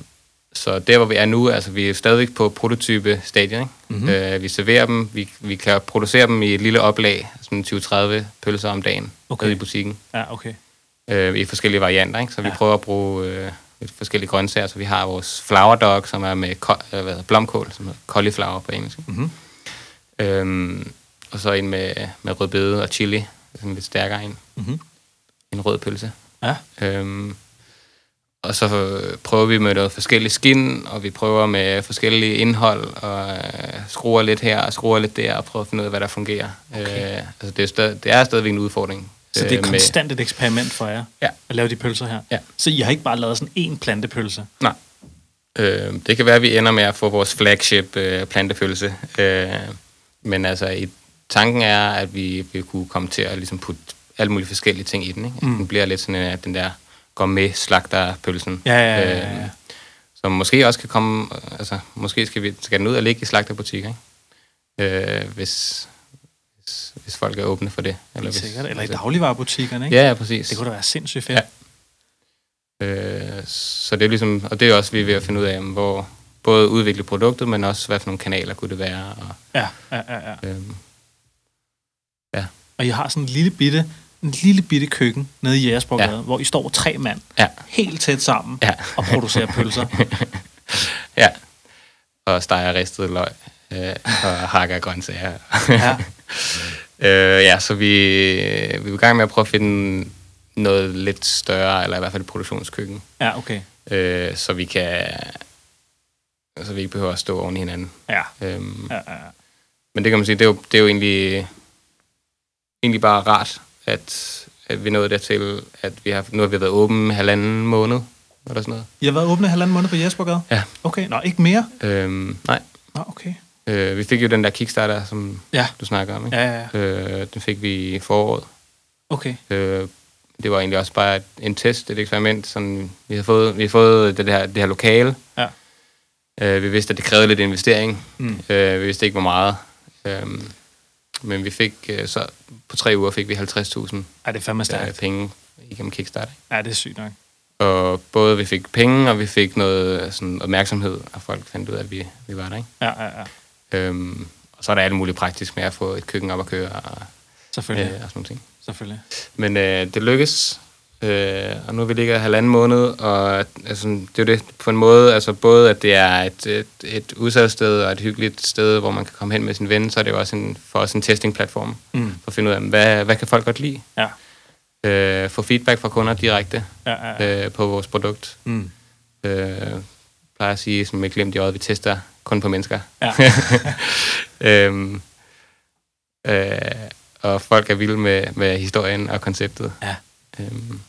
så der, hvor vi er nu, altså vi er stadigvæk på prototype stadiet. Ikke? Mhm. Mm-hmm. Øh, vi serverer dem, vi, vi kan producere dem i et lille oplag, sådan 20-30 pølser om dagen okay. i butikken, Ja, okay. Øh, i forskellige varianter. Ikke? Så vi Ja. prøver at bruge øh, forskellige grøntsager. Så vi har vores flower dog, som er med øh, hvad hedder, blomkål, som hedder cauliflower på engelsk. Mhm. Øhm, og så en med, med rødbede og chili, sådan lidt stærkere en. Mhm. En rød pølse. Ja. Øhm, og så prøver vi med noget forskellige skin, og vi prøver med forskellige indhold, og øh, skruer lidt her og skruer lidt der, og prøver at finde ud af, hvad der fungerer. Okay. Øh, altså det, er stadig, det er stadigvæk en udfordring. Så det er øh, konstant et eksperiment for jer, Ja. at lave de pølser her? Ja. Så I har ikke bare lavet sådan en plantepølse? Nej. Øh, det kan være, at vi ender med at få vores flagship øh, plantepølse. Øh, men altså, i, tanken er, at vi vil kunne komme til at ligesom putte alle mulige forskellige ting i den. Ikke? Mm. Den bliver lidt sådan, at den der går med slagterpølsen. Ja, ja, ja, ja. Øh, som måske også kan komme, altså måske skal, vi, skal den ud og ligge i slagterbutikker, ikke? Øh, hvis, hvis, hvis folk er åbne for det. Eller, hvis, sikkert. Eller i altså- dagligvarerbutikkerne, ikke? Ja, ja, præcis. Det kunne da være sindssygt fedt. Ja. Øh, så det er ligesom, og det er også, vi er ved at finde ud af, jamen, hvor både udvikle produktet, men også, hvad for nogle kanaler kunne det være. Og, Ja, ja, ja. ja. øhm, Og I har sådan en lille bitte, en lille bitte køkken nede i Jægersborgade, Ja. hvor I står tre mand ja, helt tæt sammen ja, og producerer pølser. ja. Og steger ristet løg øh, og hakker grøntsager. Ja. øh, ja, så vi, vi er i gang med at prøve at finde noget lidt større, eller i hvert fald et produktionskøkken, Ja, okay. øh, så vi kan så vi ikke behøver at stå oven i hinanden. Ja, Øhm, ja, ja. Men det kan man sige, det er jo, det er jo egentlig, egentlig bare rart, at, at vi nåede dertil, at vi har, nu har vi været åbne halvanden måned, eller sådan noget. I har været åbne halvanden måned på Jægersborgade? Ja. Okay, nå, ikke mere? Øhm, nej, Nå, okay. Øh, vi fik jo den der Kickstarter, som Ja, du snakker om, ikke? ja, ja, ja. Øh, den fik vi i foråret. Okay. Øh, det var egentlig også bare et, en test, et eksperiment. Sådan, vi har fået, vi har fået det, her, det her lokale. Ja. Øh, vi vidste, at det krævede lidt investering. Mm. Øh, vi vidste ikke, hvor meget. Øh, men vi fik, øh, så på tre uger fik vi 50.000 Ej, det er øh, penge igennem Kickstarter. Ja, det er sygt nok. Og både vi fik penge, og vi fik noget sådan, opmærksomhed, og folk fandt ud af, at vi, vi var der. Ikke? Ja, ja, ja. Øhm, og så er der alt muligt praktisk med at få et køkken op at køre, og, øh, Selvfølgelig. og sådan nogle ting. Selvfølgelig. Men øh, det lykkes, øh, og nu er vi ligger halvanden måned, og altså, det er jo det på en måde, altså både at det er et, et, et udsalgssted og et hyggeligt sted, hvor man kan komme hen med sin ven, så er det jo også en, for os en testingplatform, Mm. for at finde ud af, hvad, hvad kan folk godt lide? Ja. Øh, få feedback fra kunder direkte Ja, ja, ja. øh, på vores produkt. Mm. Øh, plejer at sige, som med glimt i øjet, vi tester kun på mennesker. Ja. øhm, øh, og folk er vilde med, med historien og konceptet. Ja. Øhm,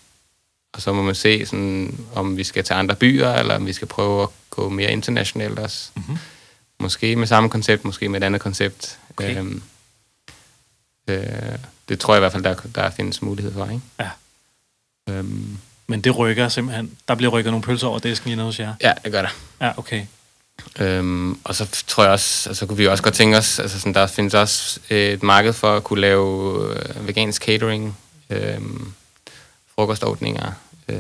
og så må man se, sådan, om vi skal til andre byer, eller om vi skal prøve at gå mere internationalt også. Mhm. Måske med samme koncept, måske med et andet koncept. Okay. Øhm, øh, det tror jeg i hvert fald, der, der findes mulighed for. Ikke? Ja. Øhm, Men det rykker simpelthen. Der bliver rykket nogle pølser over disken lige nede hos jer. ja, det gør der. Ja, okay. Øhm, og så tror jeg også, altså kunne vi også godt tænke os, altså sådan, der findes også et marked for at kunne lave øh, vegansk catering, øh, frokostordninger, øh,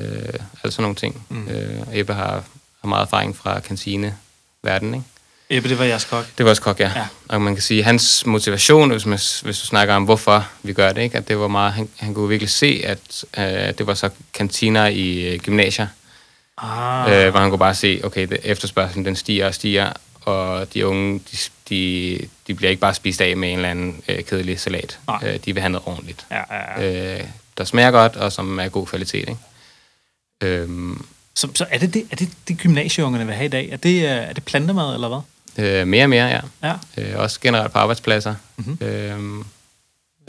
altså sådan nogle ting. Mm. Øh, Ebbe har, har meget erfaring fra kantine verden, ikke? Ebbe, det var jeres kok. Det var også kok, ja. Ja. ja. Og man kan sige, hans motivation, hvis, man, hvis du snakker om, hvorfor vi gør det, ikke? at det var meget, han, han kunne virkelig se, at øh, det var så kantiner i øh, gymnasier, Ah. øh, hvor han kunne bare se, okay, det, efterspørgselen den stiger og stiger, og de unge, de, de, de bliver ikke bare spist af med en eller anden øh, kedelig salat. Nej. Øh, de vil have noget ordentligt, Ja, ja, ja. øh, der smager godt, og som er god kvalitet. Ikke? Øhm, Så, så er det det, er det, det gymnasieungerne vil have i dag? Er det, øh, er det plantemad, eller hvad? øh, mere og mere, ja. Ja. Øh, også generelt på arbejdspladser Mhm. øh,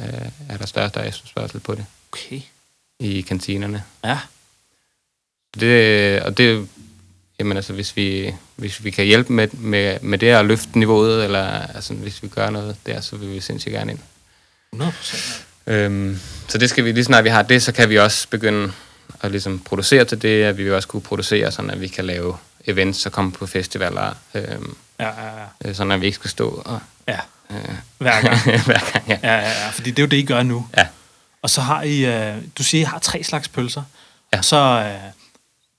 øh, er der større og større efterspørgsel på det Okay. i kantinerne. Ja. Det, og det, jamen altså, hvis vi, hvis vi kan hjælpe med, med, med det at løfte niveauet, eller altså, hvis vi gør noget der, så vil vi sindssygt gerne ind. 100 procent. Øhm, så det skal vi, lige snart vi har det, så kan vi også begynde at ligesom producere til det, at vi vil også kunne producere, sådan at vi kan lave events og komme på festivaler, øhm, Ja, ja, ja. øh, sådan at vi ikke skal stå og... ja. Øh, Hver gang. hver gang, ja. Ja, ja, ja. Fordi det er jo det, I gør nu. Ja. Og så har I, øh, du siger, I har tre slags pølser. Ja. Så øh,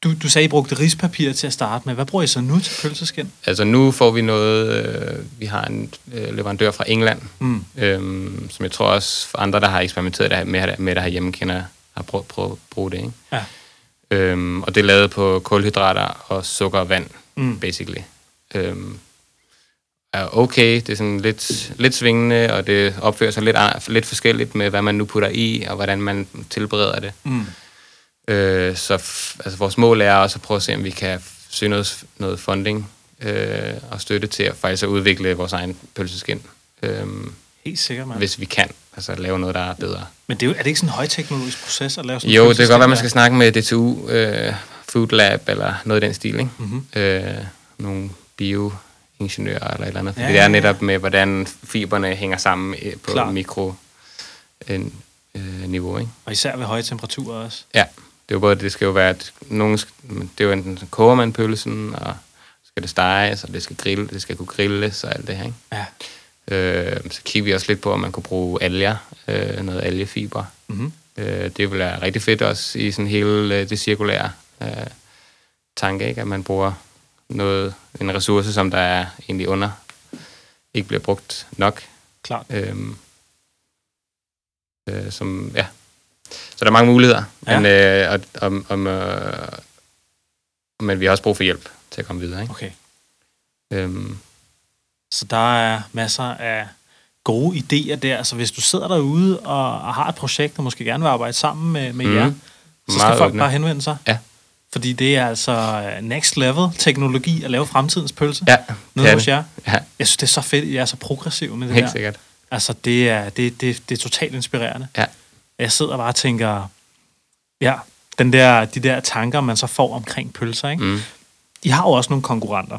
du, du sagde, I brugte rispapir til at starte med. Hvad bruger I så nu til pølseskin? Altså nu får vi noget, øh, vi har en øh, leverandør fra England, Mm. øhm, som jeg tror også andre, der har eksperimenteret det med, med det herhjemme, kender, har prøvet, prøvet at bruge det. Ikke? Ja. Øhm, og det er lavet på kulhydrater og sukker og vand, Mm. basically. Øhm, er okay, det er sådan lidt, lidt svingende, og det opfører sig lidt, lidt forskelligt med, hvad man nu putter i, og hvordan man tilbereder det. Mm. Øh, så altså, vores mål er også at prøve at se, om vi kan søge noget, noget funding øh, og støtte til at faktisk at udvikle vores egen pølseskin, øh, Helt sikkert, mand. hvis vi kan. Altså lave noget, der er bedre. Men det er, jo, er det ikke sådan en højteknologisk proces at lave sådan Jo, det kan godt være, man skal snakke med DTU, øh, Food Lab eller noget i den stil. Ikke? Mhm. Øh, nogle bioingeniører eller et eller andet. Ja, det ja, er ja. netop med, hvordan fiberne hænger sammen øh, på Klart. mikro øh, niveau. Ikke? Og især ved høje temperaturer også. Ja, det er både, det skal jo være, at nogen, det er jo enten koger man pølsen, og skal det steges, og det skal grille, det skal kunne grilles og alt det her. Ikke? Ja. Øh, så kigger vi også lidt på, om man kunne bruge alger, øh, noget algefiber. Mm-hmm. Øh, det vil være rigtig fedt også i sådan hele øh, det cirkulære øh, tanke, ikke? at man bruger noget, en ressource, som der er egentlig under, ikke bliver brugt nok. Klart. Øhm, øh, som, ja. Så der er mange muligheder. Ja. Men, øh, og, om, om, øh, men vi har også brug for hjælp til at komme videre. Ikke? Okay. Øhm, Så der er masser af gode idéer der. Så hvis du sidder derude og, og har et projekt, og måske gerne vil arbejde sammen med, med Mhm. jer, så skal Meget folk åbne. bare henvende sig. Ja. Fordi det er altså øh, next level teknologi at lave fremtidens pølse. ja, Nede det hos jer. Ja, Jeg synes, det er så fedt, at I er så progressive med det helt der. sikkert. Altså, det er, det, det, det er totalt inspirerende. Ja. Jeg sidder bare og tænker, ja, den der, de der tanker, man så får omkring pølser, ikke? Mm. I har jo også nogle konkurrenter.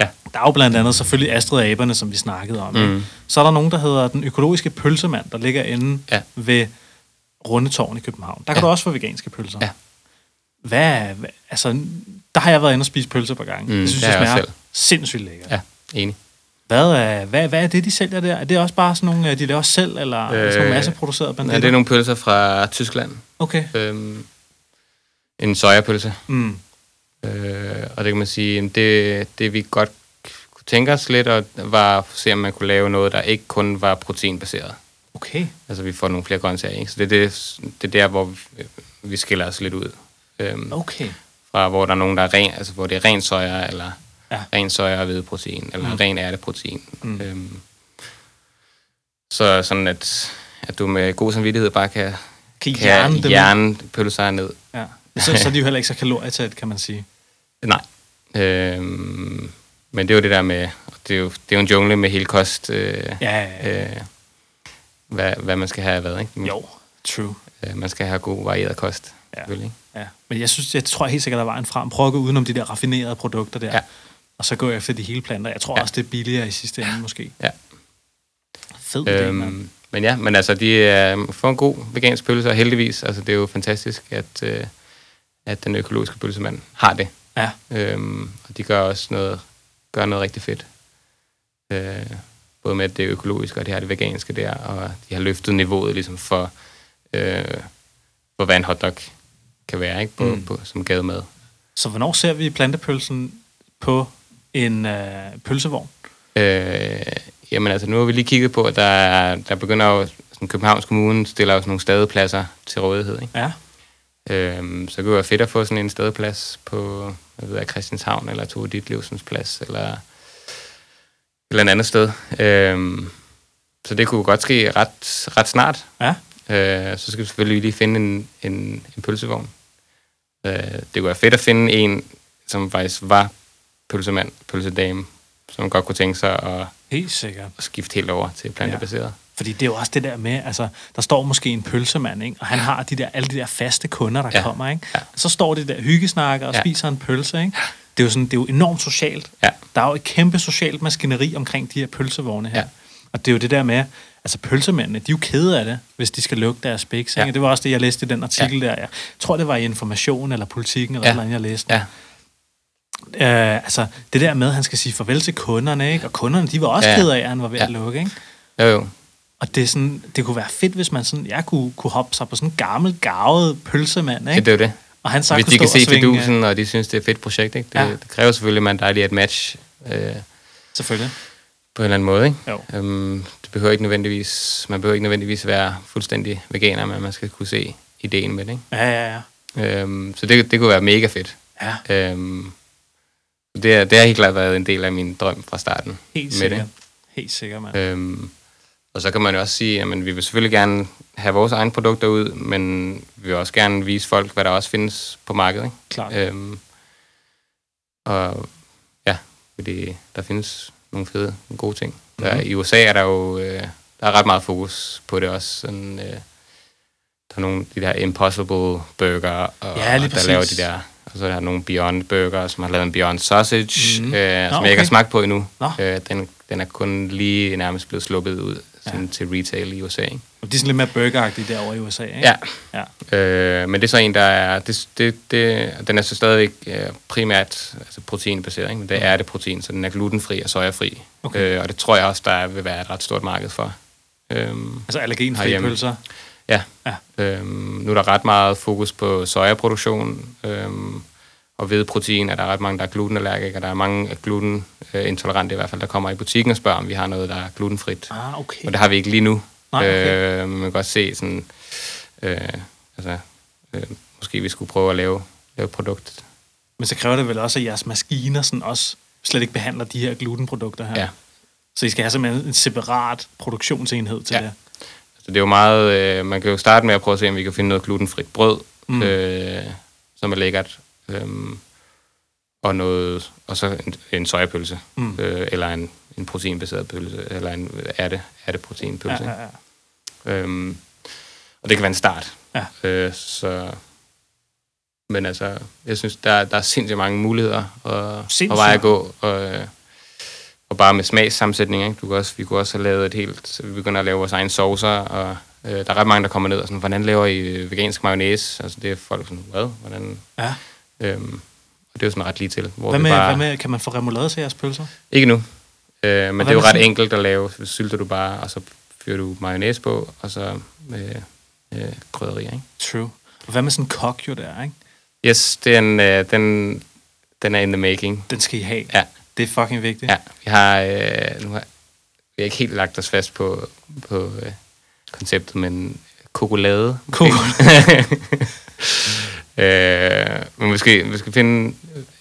Ja. Der er jo blandt andet selvfølgelig Astrid og Aberne, som vi snakkede om. Ikke? Mm. Så er der nogen, der hedder Den Økologiske Pølsemand, der ligger inde Ja. ved Rundetårn i København. Der kan Ja. du også få veganske pølser. Ja. Hvad, hvad, altså, der har jeg været inde og spise pølser på gang. Mm, jeg synes, det det, jeg smager sindssygt lækkert. Ja, enig. Hvad, er, hvad, hvad er det, de sælger der? Er det også bare sådan nogle, øh, de laver selv, eller øh, sådan nogle Øh, masseproducerede Ja, banditter? det er nogle pølser fra Tyskland. Okay. Øhm, en sojapølse. Mm. Øh, og det kan man sige, det, det vi godt kunne tænke os lidt, og var at se, om man kunne lave noget, der ikke kun var proteinbaseret. Okay. Altså, vi får nogle flere grøntsager, ikke? Så det er, det, det er der, hvor vi, vi skiller os lidt ud. Øhm, Okay. Fra hvor der er nogen, der er ren, altså hvor det er ren soja, eller Ja. ren soja og hvedeprotein, eller Mm. ren ærteprotein. Mm. Øhm, så sådan, at, at du med god samvittighed bare kan, Kan kan hjerne dem? hjerne pølser ned. Ja. Så, så er de jo heller ikke så kalorietæt, kan man sige. Nej. Øhm, men det er jo det der med, det er jo, det er jo en jungle med hele kost, øh, Ja, ja, ja. øh, hvad, hvad man skal have hvad, ikke? Jo, true. Øh, man skal have god varieret kost, Ja. selvfølgelig. Ja. Men jeg synes, jeg tror helt sikkert, der er vejen frem. Prøv at gå udenom de der raffinerede produkter der. Ja. Og så gå efter de hele planter. Jeg tror Ja. også, det er billigere i sidste ende, måske. Ja. Fed idé. Øhm, men ja, men altså, de øh, får en god vegansk pølse, og heldigvis, altså det er jo fantastisk, at, øh, at den økologiske pølsemand har det. Ja. Øhm, og de gør også noget, gør noget rigtig fedt. Øh, både med at det er økologiske, og det har det veganske der, og de har løftet niveauet ligesom for, øh, for hvad en hotdog kan være, ikke? På, mm. på, som gademad. Så hvornår ser vi plantepølsen på en øh, pølsevogn? Øh, jamen altså, nu har vi lige kigget på, at der, er- der begynder jo, sådan Københavns Kommune stiller jo sådan nogle stadepladser til rådighed, ikke? Ja. Øhm, så det kunne være fedt at få sådan en stedplads på, jeg ved, Christianshavn, eller Tove Ditlevsens plads, eller eller et andet sted. Øhm, så det kunne godt ske ret, ret snart. Ja. Øh, så skal vi selvfølgelig lige finde en, en, en pølsevogn. Øh, det kunne være fedt at finde en, som faktisk var pølsemand, pølsedame, som godt kunne tænke sig at, Helt sikkert. at skifte helt over til plantebaseret. Fordi det er jo også det der med, altså, der står måske en pølsemand, ikke? og han har de der, alle de der faste kunder, der ja. Ja. kommer. Ikke? Ja. Så står de der hyggesnakker og ja. Ja. spiser en pølse. Ikke? det er jo, sådan, det er jo enormt socialt. Ja. Der er jo et kæmpe socialt maskineri omkring de her pølsevogne her. Ja. Og det er jo det der med, altså pølsemændene, de er jo kede af det, hvis de skal lukke deres biks. Ja. Ja. Det var også det, jeg læste i den artikel ja. der. Jeg tror, det var i Information eller Politikken eller Ja. ja. noget, jeg læste. Ja. Øh, altså, det der med, at han skal sige farvel til kunderne, ikke? Og kunderne, de var også Ja. ja. kede af, at han var ved Ja. at lukke, ikke? Jo, jo. Og det, er sådan, det kunne være fedt, hvis man sådan, jeg kunne, kunne hoppe sig på sådan en gammel, gavet pølsemand, Ja, ikke? det er det. og han så Hvis de kan se og svinge, øh, og de synes, det er et fedt projekt, ikke? Det, Ja. ja. det kræver selvfølgelig, at man der er lige et match øh, Selvfølgelig. på en eller anden måde, ikke? Jo. Øhm, det behøver ikke nødvendigvis, man behøver ikke nødvendigvis være fuldstændig veganer, men man skal kunne se ideen med det, ikke? Ja, ja, ja. Øhm, så det, det kunne være mega fedt. Ja, Øhm, det, er- det har helt klart været en del af min drøm fra starten. helt sikkert. det. Helt sikkert, mand. Øhm, og så kan man jo også sige, at vi vil selvfølgelig gerne have vores egne produkter ud, men vi vil også gerne vise folk, hvad der også findes på markedet. Ikke? Klart. Øhm, og ja, fordi der findes nogle fede, gode ting. Der, Mhm. I USA er der jo øh, der er ret meget fokus på det også. Sådan, øh, der er nogle de der Impossible Burger, og Ja, lige der laver de der, og så er der nogle Beyond Burger, som har lavet en Beyond Sausage, mm. øh, som Nå, jeg ikke har okay. smagt på endnu. Nå. Øh, den, den er kun lige nærmest blevet sluppet ud sådan Ja. til retail i USA. Ikke? Og de er sådan lidt mere burgeragtige derovre i USA, ikke? Ja. ja. Øh, men det er så en, der er... Det, det, det, den er så stadigvæk øh, primært altså proteinbaseret, ikke? men det er det protein, så den er glutenfri og sojafri. Okay. Øh, og det tror jeg også, der vil være et ret stort marked for. Øhm, Altså allergenfri pølser. Ja. Ja. Øhm, nu er der ret meget fokus på sojaproduktion, øhm, og ved protein er der ret mange, der er glutenallergikere. Der er mange glutenintolerante i hvert fald, der kommer i butikken og spørger, om vi har noget, der er glutenfrit. Ah, okay. Og det har vi ikke lige nu. Nej, okay. øh, man kan godt se sådan, øh, altså, øh, måske vi skulle prøve at lave, lave et produkt. Men så kræver det vel også, at jeres maskiner sådan også slet ikke behandler de her glutenprodukter her. Ja. Så I skal have simpelthen en separat produktionsenhed til Ja. det. Altså, det er jo meget, øh, man kan jo starte med at prøve at se, om vi kan finde noget glutenfrit brød, Mm. øh, som er lækkert, øh, og, noget, og så en, en sojapølse, Mm. øh, eller en, en proteinbaseret pølse, eller en ærte, ærte proteinpølse. Ja, Ja, ja, ja. ja. Øhm, og det kan være en start. Ja. Øh, så, men altså, jeg synes, der, der er sindssygt mange muligheder og, og veje at gå. Og, øh, og bare med smagssammensætning, ikke? Du kan også, vi kunne også have lavet et helt... Vi begynder at lave vores egne saucer, og øh, der er ret mange, der kommer ned og sådan, hvordan laver I øh, vegansk mayonnaise? Altså, det er folk sådan, hvad? Hvordan? ja. Øhm, og det er jo sådan ret lige til. Hvor Hvad, med, bare, hvad med, kan man få remoulade til jeres pølser? Ikke nu. Øh, men det er jo ret sådan- enkelt at lave. Så sylter du bare, og så fyrer du mayonnaise på, og så med øh, krydderier, ikke? True. Og hvad med sådan en kok jo der, ikke? Yes, den, øh, den, den er in the making. Den skal I have. Ja. Det er fucking vigtigt. Ja, vi har, øh, nu har vi har ikke helt lagt os fast på, på øh, konceptet, men kokolade. måske. øh, men måske vi skal finde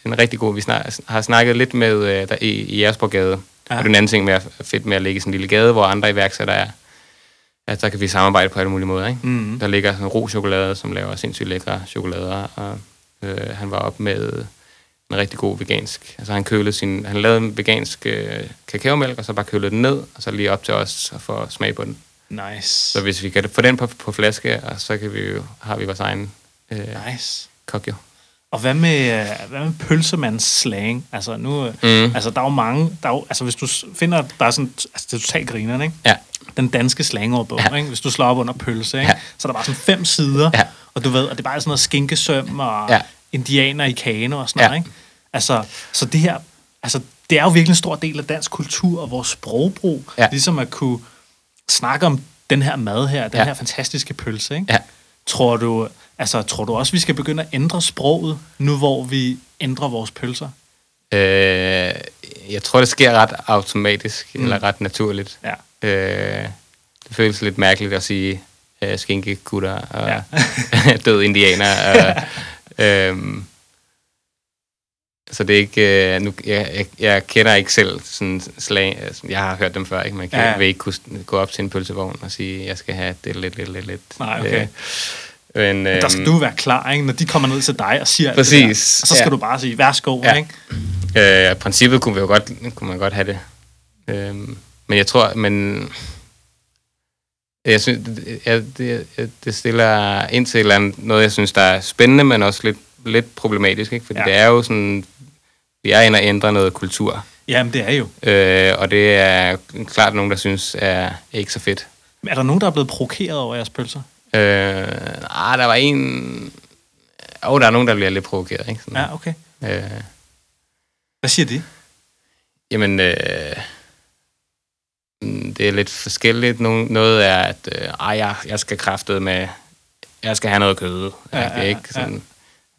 en rigtig god... Vi snak, har snakket lidt med øh, der, i, i Jægersborggade. Ja. Og det er en anden ting med at, fedt med at ligge i sådan en lille gade, hvor andre iværksættere er. At der kan vi samarbejde på alle mulige måder. Ikke? Mm. Der ligger sådan en ro chokolade, som laver sindssygt lækre chokolader, og øh, han var op med en rigtig god vegansk. Altså han kølede sin, han lavede en vegansk øh, kakaomælk, og så bare kølede den ned, og så lige op til os og få smag på den. Nice. Så hvis vi kan få den på, på flaske, og så kan vi jo, har vi vores egen øh, Nice. kok jo. Og hvad med, øh, hvad med pølsemands slang? Altså nu, mm. Mm. altså der er jo mange, der er jo, altså hvis du finder, der er sådan, altså det er totalt grinerne, ikke? Ja. Den danske slangordbog, ja. Ikke? Hvis du slår op under pølse, ikke? Ja. Så er der bare sådan fem sider, Ja. og du ved, og det er bare sådan noget skinkesøm og Ja. indianer i kano og sådan noget, Ja. ikke? Altså, så det her, altså det er jo virkelig en stor del af dansk kultur og vores sprogbrug, Ja. ligesom at kunne snakke om den her mad her, den Ja. her fantastiske pølse, ikke? Ja. Tror du, altså, tror du også, vi skal begynde at ændre sproget, nu hvor vi ændrer vores pølser? Øh, jeg tror, det sker ret automatisk, Mm. eller ret naturligt. Ja. Øh, det føles lidt mærkeligt at sige øh, skinkekutter og Ja. ja. død indianer. Og, øhm, så det er ikke... Øh, nu, jeg, jeg, jeg kender ikke selv sådan slag... Altså, jeg har hørt dem før, ikke? Man kan Ja. vil ikke kunne gå op til en pølsevogn og sige, jeg skal have det lidt, lidt, lidt, lidt. Nej, okay. Øh, men, Men der skal du være klar, ikke? når de kommer ned til dig og siger alt det Præcis, der. Og så skal ja. du bare sige, værsgo, Ja. ikke? Øh, I princippet kunne, vi jo godt, kunne man godt have det. Øhm, men jeg tror, men jeg synes, det, jeg, det, det stiller ind til eller andet, noget, jeg synes, der er spændende, men også lidt, lidt problematisk, ikke? Fordi ja. det er jo sådan vi er inde og ændre noget kultur. Jamen, det er jo. Øh, og det er klart nogen, der synes er ikke så fedt. Er der nogen, der er blevet provokeret over jeres pølser? Øh, ah, der var en... Åh, oh, der er nogen, der bliver lidt provokeret, ikke? Sådan, Ja, okay. øh, Hvad siger de? Jamen, øh, det er lidt forskelligt. Nogle, noget er, at øh, ej, jeg, jeg skal kraftet med, jeg skal have noget kød. Ja, Ja, ja, ja, ikke? ja. Sådan,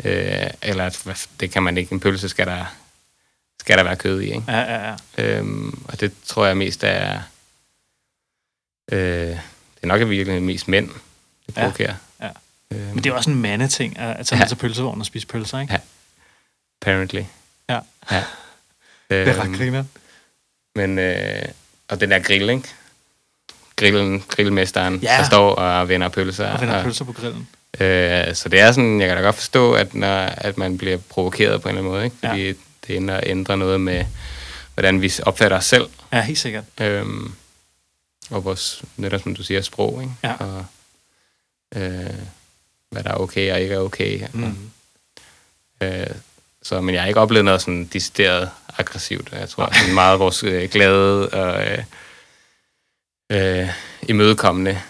øh, eller at, det kan man ikke. En pølse skal der, skal der være kød i. Ikke? Ja, ja, ja. Øhm, og det tror jeg mest er... Øh, det er nok i virkeligheden mest mænd, det provokerer. ja. Øhm, Men det er også en mandeting at tage Ja. med til pølsevognen og spise pølser, ikke? Ja. apparently. Ja. ja. Det er ret Øhm, griner. Men, øh, og den der grill, ikke? Grillen, grillmesteren, Ja. der står og vender pølser. Og vender pølser på grillen. Øh, så det er sådan, jeg kan da godt forstå, at, når, at man bliver provokeret på en eller anden måde, ikke? Fordi ja. Det ender, ændrer noget med, hvordan vi opfatter os selv. Ja, helt sikkert. Øhm, og vores, netop som du siger, sprog, ikke? Ja. Og øh, hvad der er okay og ikke er okay. Mm. Øh, så, men jeg har ikke oplevet noget sådan decideret aggressivt. Jeg tror, er meget vores øh, glade og øh, øh, imødekommende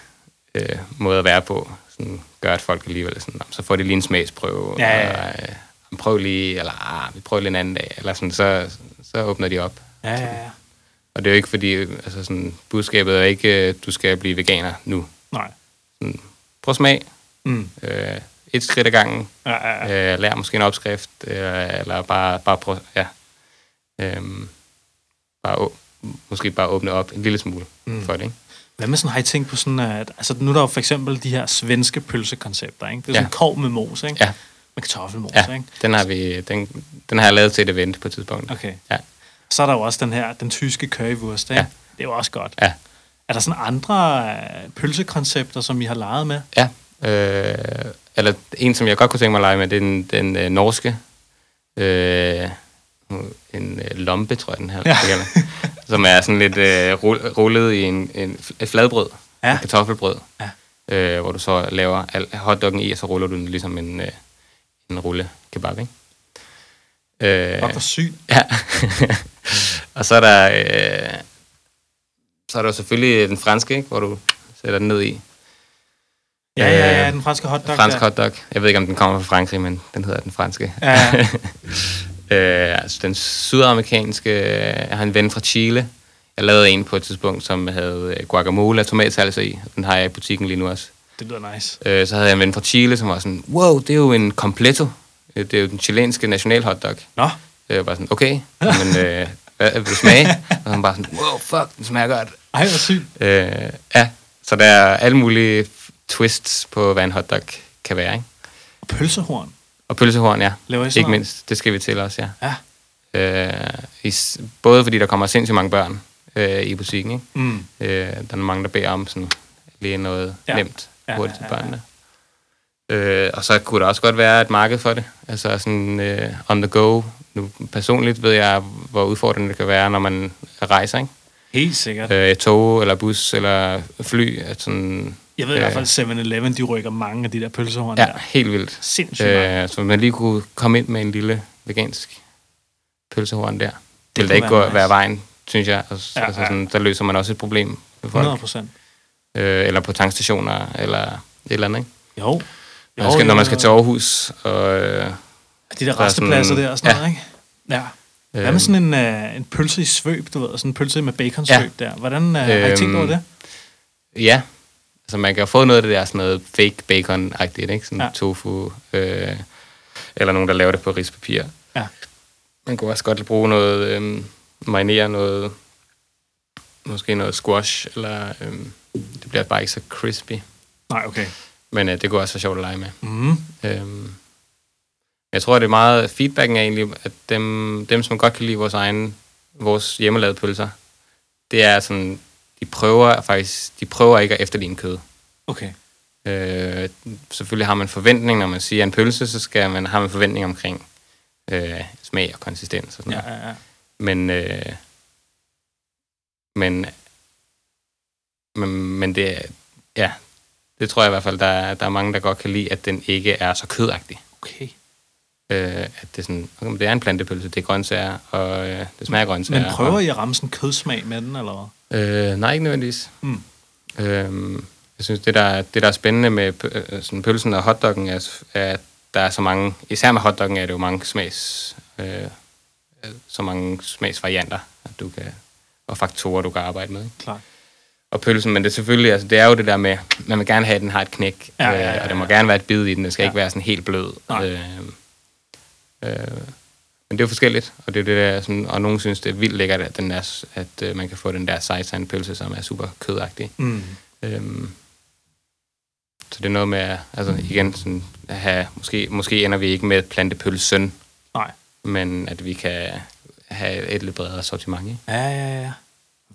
øh, måde at være på. Sådan, gør, at folk alligevel sådan, "Nå, så får de lige en smagsprøve. Ja, ja, ja. Og, øh, prøv lige, eller ah, vi prøver lige en anden dag. Eller sådan, så, så åbner de op. Ja, ja, ja. Og det er jo ikke fordi, altså sådan, budskabet er ikke, øh, du skal blive veganer nu. Nej. Prøv at smag. Mm. Øh, et skridt ad gangen. Ja, ja, ja. Øh, lær måske en opskrift, øh, eller bare, bare prøv, ja. Øhm, bare, å- måske bare åbne op en lille smule Mm. for det, ikke? Hvad med sådan, har I tænkt på sådan, at... Altså, nu er der jo for eksempel de her svenske pølsekoncepter, ikke? Det er sådan Ja. kov med mos, ikke? Ja. Med kartoffelmos, Ja, ikke? den har, vi, den, den har jeg lavet til et event på et tidspunkt. Okay. Ja. Så er der jo også den her, den tyske currywurst, ikke? Ja. Det er jo også godt. Ja. Er der sådan andre øh, pølsekoncepter, som I har leget med? Ja. Øh, eller en, som jeg godt kunne tænke mig at lege med, det er den, den øh, norske. Øh, en øh, lompe, tror jeg, den her. Ja. Som er sådan lidt øh, rull- rullet i en, en, et fladbrød. Ja. Et kartoffelbrød. Ja. Øh, hvor du så laver al- hotdoggen i, og så ruller du den ligesom en, øh, en rulle kebab, ikke? Øh, Fuck, hvor sygt. Ja. og så er der... Øh, så er der selvfølgelig den franske, ikke? hvor du sætter den ned i. Ja, ja, ja, Øh, den franske hotdog. Fransk der. hotdog. Jeg ved ikke, om den kommer fra Frankrig, men den hedder den franske. Ja, øh, altså den sydamerikanske... Jeg har en ven fra Chile. Jeg lavede en på et tidspunkt, som havde øh, guacamole og tomatsalsa i. Den har jeg i butikken lige nu også. Det lyder nice. Øh, så havde jeg en ven fra Chile, som var sådan, wow, det er jo en completo. Øh, Det er jo den chilenske nationalhotdog. Nå, Øh, Jeg var sådan, okay, men øh, hvad vil du smage? Og han bare sådan, wow, fuck, den smager godt. ej, hvor sygt. Øh, ja, så der er alle mulige twists på, hvad en hotdog kan være, ikke? Og pølsehorn. Og pølsehorn, ja. Laver I Ikke noget? mindst. Det skal vi til også, ja. Ja. Øh, is, både fordi der kommer sindssygt mange børn øh, i butikken, ikke? Mm. Øh, der er mange, der beder om sådan lige noget ja. nemt Ja, hurtigt ja, til ja, ja. børnene. Øh, og så kunne der også godt være et marked for det. Altså sådan øh, on the go. Nu personligt ved jeg, hvor udfordrende det kan være, når man rejser, ikke? Helt sikkert. Øh, tog, eller bus, eller fly. At sådan, Jeg ved i hvert øh, fald, 7-Eleven, de rykker mange af de der pølsehorn Ja, der. helt vildt. Sindssygt. Øh, så man lige kunne komme ind med en lille vegansk pølsehorn der. Det kunne vil da ikke være gå nice. være vejen, synes jeg. Altså, Ja, ja, altså ja. sådan, der løser man også et problem for folk. 100 procent. Øh, eller på tankstationer, eller et eller andet, ikke? Jo. Man skal, når man skal til Aarhus, og øh, De der er restepladser der og sådan ja. noget, ikke? Ja. Hvad med Øhm. sådan en, øh, en pølse i svøb, du ved? Sådan en pølse med baconsvøb ja. der. Hvordan øh, har I tænkt over Øhm, det? ja, altså man kan jo få noget af det der sådan noget fake bacon-agtigt, ikke? Sådan ja. tofu, øh, eller nogen, der laver det på rispapir. Ja. Man kunne også godt bruge noget, øh, marinere noget, måske noget squash, eller øh, det bliver bare ikke så crispy. Nej, okay. Men øh, det kunne også være sjovt at lege med. Mm. Øhm, jeg tror, det er meget feedbacken er egentlig, at dem, dem, som godt kan lide vores egen, vores hjemmelavede pølser, det er sådan, de prøver faktisk, de prøver ikke at efterligne kød. Okay. Øh, selvfølgelig har man forventning, når man siger en pølse, så skal man have en forventning omkring øh, smag og konsistens og sådan Ja, noget. ja, ja. Men, øh, men, men, men det, ja, det tror jeg i hvert fald, der, er- der er mange, der godt kan lide, at den ikke er så kødagtig. Okay. øh, at det, er sådan, okay, det er en plantepølse, det er grøntsager, og øh, det smager grøntsager. Men prøver og, I at ramme sådan en kødsmag med den, eller hvad? Øh, nej, ikke nødvendigvis. Mm. Øhm, jeg synes, det der, det der er spændende med øh, sådan pølsen og hotdoggen, er, er, at der er så mange, især med hotdoggen er det jo mange smags, øh, øh, så mange smagsvarianter, at du kan, og faktorer, du kan arbejde med. Klart. Og pølsen, men det er selvfølgelig, altså det er jo det der med, man vil gerne have, at den har et knæk, Ja, ja, ja, øh, og det må ja. gerne være et bid i den, det skal Ja. ja. ikke være sådan helt blød. Nej. Øh, øh, men det er jo forskelligt, og det er det der, sådan, og nogen synes, det er vildt lækkert, at, den er, at øh, man kan få den der seitan pølse, som er super kødagtig. Mm. Øhm, så det er noget med, altså igen, sådan, at have, måske, måske ender vi ikke med plantepølsen, Nej. men at vi kan have et lidt bredere sortiment. Ikke? Ja, ja, ja.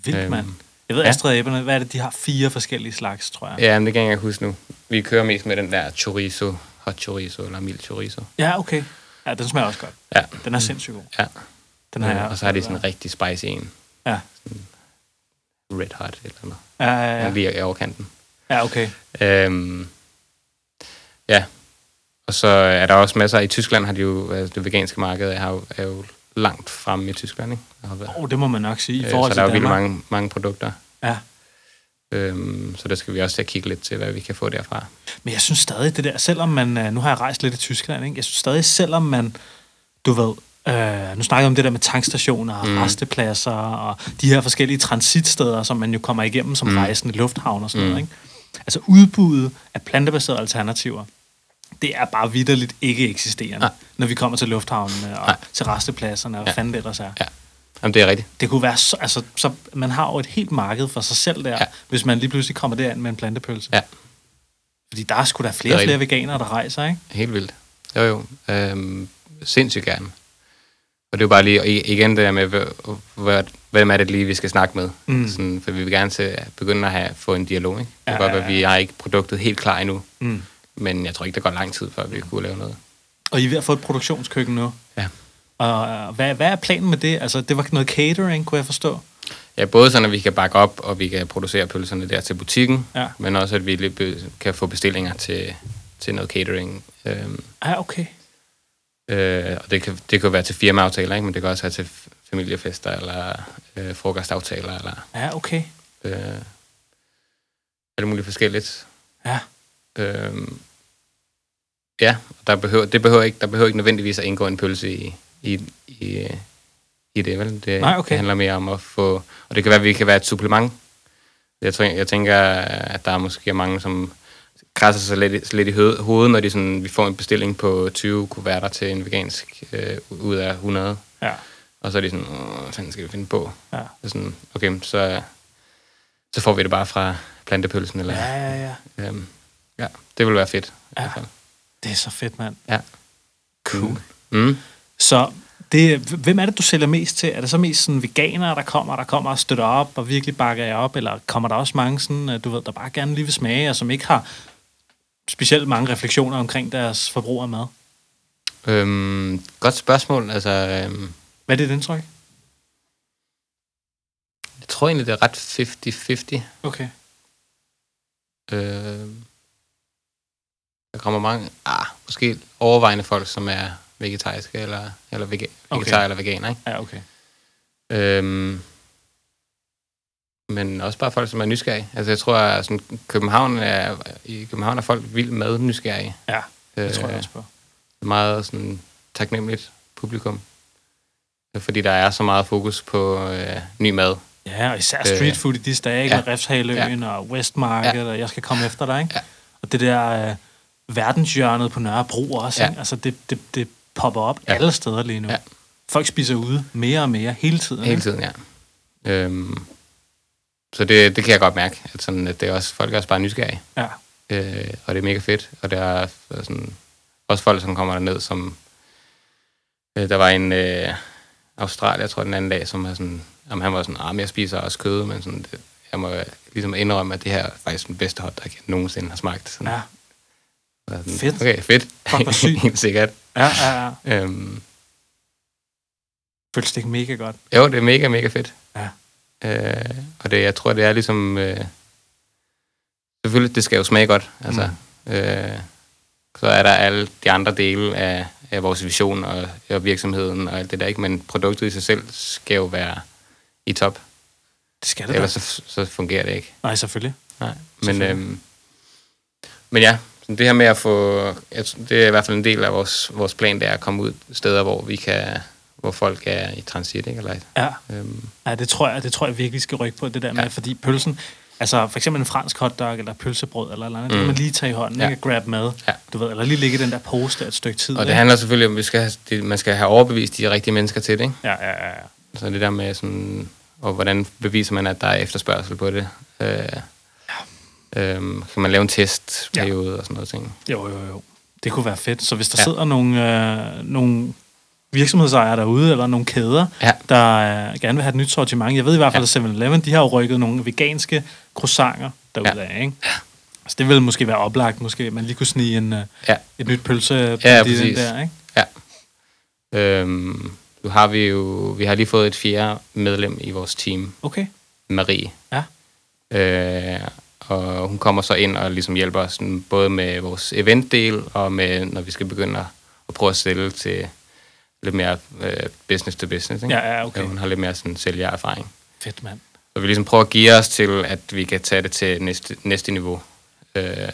Vildt, øhm, mand. Jeg ved, ja. Astrid Æberne, hvad er det? De har fire forskellige slags, tror jeg. Ja, men det kan jeg ikke huske nu. Vi kører mest med den der chorizo, hot chorizo eller mild chorizo. Ja, okay. Ja, den smager også godt. Ja, Den er sindssygt god. ja. Den har jeg og så har de sådan en rigtig spicy en. Ja. Red hot eller noget. Ja, ja, Ja. ja. Lige i overkanten. Ja, okay. Øhm, ja, og så er der også masser, i Tyskland har de jo, altså det veganske marked er jo, er jo langt fremme i Tyskland, ikke? Oh, det må man nok sige. I øh, forhold så til der er jo mange, mange produkter. Ja. Øhm, så der skal vi også til at kigge lidt til, hvad vi kan få derfra. Men jeg synes stadig, det der, selvom man, øh, nu har jeg rejst lidt i Tyskland, ikke? jeg synes stadig, selvom man, du ved, øh, nu snakker jeg om det der med tankstationer og mm. Restepladser og de her forskellige transitsteder, som man jo kommer igennem som mm. Rejsende, lufthavn og sådan mm. noget. Ikke? Altså udbuddet af plantebaserede alternativer, det er bare vidderligt ikke eksisterende, Nej. når vi kommer til lufthavnen og Nej. til restepladserne og Ja. fanden det ellers er. Ja, Jamen, det er rigtigt. Det kunne være så, altså, så, man har jo et helt marked for sig selv der, ja. Hvis man lige pludselig kommer derind med en plantepølse. Ja. Fordi der er sgu da flere og er flere veganere, der rejser, ikke? Helt vildt. Jo, jo. Øhm, sindssygt gerne. Og det er jo bare lige, igen det der med, hvem er det lige, vi skal snakke med? Mm. Sådan, for vi vil gerne til, begynde at have, få en dialog. Ikke? Det Ja, kan godt være, at vi har ikke produktet helt klar endnu, Mm. Men jeg tror ikke, der går lang tid, før vi kunne lave noget. Og I er ved at få et produktionskøkken nu. Ja. Og øh, hvad, hvad er planen med det? Altså, det var noget catering, kunne jeg forstå. Ja, både sådan, at vi kan bakke op, og vi kan producere pølserne der til butikken, Ja. men også, at vi kan få bestillinger til, til noget catering. Øhm, Ja, okay. øh, og det kan, det kan være til firmaaftaler, ikke? men det kan også være til familiefester, eller øh, frokostaftaler, eller Ja, okay. øh, alt muligt forskelligt. Ja. Øhm, ja, og der behøver, det behøver ikke, der behøver ikke nødvendigvis at indgå en pølse i, i, i, i det, vel? Det, Nej, okay. det handler mere om at få... Og det kan være, at vi kan være et supplement. Jeg, tror, jeg tænker, at der er måske mange, som krasser sig lidt, lidt i hovedet, når de sådan, vi får en bestilling på 20 kuverter til en vegansk øh, ud af 100. Ja. Og så er de sådan, hvad fanden skal vi finde på? Ja. Det er sådan, okay, så, så får vi det bare fra plantepølsen. Eller, Ja, ja, ja. Øhm, ja, det vil være fedt. I Ja. hvert fald. Det er så fedt, mand. Ja. Cool. Mm. Så det, hvem er det, du sælger mest til? Er det så mest sådan veganere, der kommer, der kommer og støtter op og virkelig bakker jer op? Eller kommer der også mange, sådan, øh, du ved, der bare gerne lige vil smage, og som ikke har specielt mange refleksioner omkring deres forbrug af mad? Øhm, godt spørgsmål. Altså, øhm, Hvad er dit indtryk? jeg tror egentlig, det er ret 50-50. Okay. Øh, der kommer mange, ah, måske overvejende folk, som er vegetariske, eller, eller vega, Okay. vegetar eller veganer, ikke? Ja, okay. Øhm, men også bare folk, som er nysgerrige. Altså, jeg tror, at sådan, København er, i København er folk vildt med nysgerrige. Ja, det Øh, tror jeg også på. meget sådan taknemmeligt publikum. Øh, Fordi der er så meget fokus på øh, ny mad. Ja, og især Øh, street food i disse dage, ikke? ja. Med Refshaløen og Westmarket, og jeg skal komme efter dig, ikke? Ja. Og det der øh, verdenshjørnet på Nørrebro også, Ja. ikke? Altså, det, det, det popper op Ja. alle steder lige nu. Ja. Folk spiser ude mere og mere hele tiden. Hele ikke? tiden, ja. Øhm, så det, det kan jeg godt mærke, at, sådan, at det er også, folk er også bare nysgerrige. Ja. Øh, og det er mega fedt. Og der er sådan, også folk, som kommer derned, som... Øh, der var en øh, australier, jeg tror, den anden dag, som er sådan... Jamen, han var sådan, ah, men jeg spiser også kød, men sådan, det, jeg må ligesom indrømme, at det her er faktisk den bedste hotdog, jeg nogensinde har smagt. Sådan, Ja. Så sådan, Fedt. Okay, fedt. Fuck, hvor sygt. Helt sikkert. Ja, ja, ja. Øhm, Føles det ikke mega godt? Jo, det er mega, mega fedt. Ja. Øh, og det, jeg tror, det er ligesom... Øh, selvfølgelig, det skal jo smage godt. Altså, mm. øh, så er der alle de andre dele af, af vores vision og, og virksomheden og alt det der, ikke? Men produktet i sig selv skal jo være i top. Det skal det da. Ellers så, så fungerer det ikke. Nej, selvfølgelig. Nej. Men, Selvfølgelig. øhm, men ja, det her med at få... Jeg, det er i hvert fald en del af vores, vores plan, det er at komme ud steder, hvor vi kan hvor folk er i transit, ikke? Eller, Ja. øhm, Ja, det tror jeg, det tror jeg virkelig skal rykke på, det der med, Ja. fordi pølsen, altså for eksempel en fransk hotdog eller pølsebrød eller eller andet, mm. det kan man lige tage i hånden, Ja. ikke? Og grab med, Ja. du ved, eller lige ligge i den der pose der et stykke tid. og det ikke? handler selvfølgelig om, at vi skal have, det, man skal have overbevist de rigtige mennesker til det, ikke? Ja, ja, ja, ja. Så det der med sådan, og hvordan beviser man, at der er efterspørgsel på det? Øh, øhm, kan man lave en testperiode og sådan noget ting? Jo, jo, jo. Det kunne være fedt. Så hvis der Ja. ja. sidder nogle, øh, nogle virksomhedsejere derude, eller nogle kæder, Ja. der øh, gerne vil have et nyt sortiment. Jeg ved i hvert fald, Ja. at 7-Eleven, de har jo rykket nogle veganske croissanter derude Ja. af, ikke? Så det ville måske være oplagt, måske man lige kunne snige en, øh, Ja. et nyt pølse Ja, præcis. der, ikke? Ja. Øhm, nu har vi jo, vi har lige fået et fjerde medlem i vores team, Okay. Marie. Ja. Øh, og hun kommer så ind og ligesom hjælper os sådan, både med vores eventdel, og med, når vi skal begynde at, at prøve at sælge til lidt mere øh, business to business. Ikke? Ja, ja, okay. Ja, hun har lidt mere sådan sælgererfaring. Fedt, mand. Så vi ligesom prøver at give os til, at vi kan tage det til næste, næste niveau. Øh,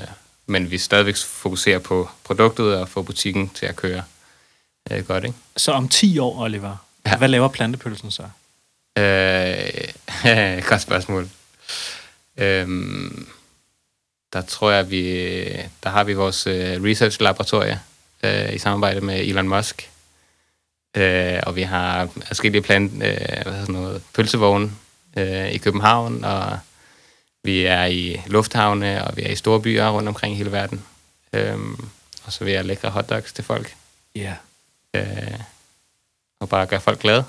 men vi stadigvæk fokuserer på produktet og få butikken til at køre øh, godt, ikke? Så om 10 år, Oliver, ja. hvad laver plantepølsen så? Øh, godt spørgsmål. Øhm, der tror jeg, vi, der har vi vores øh, research-laboratorie øh, i samarbejde med Elon Musk. Øh, og vi har forskellige plant, øh, hvad hedder sådan noget, pølsevogne øh, i København, og vi er i lufthavne, og vi er i store byer rundt omkring i hele verden. Øhm, og så vil jeg lækre hotdogs til folk, Ja. øh, og bare gøre folk glade,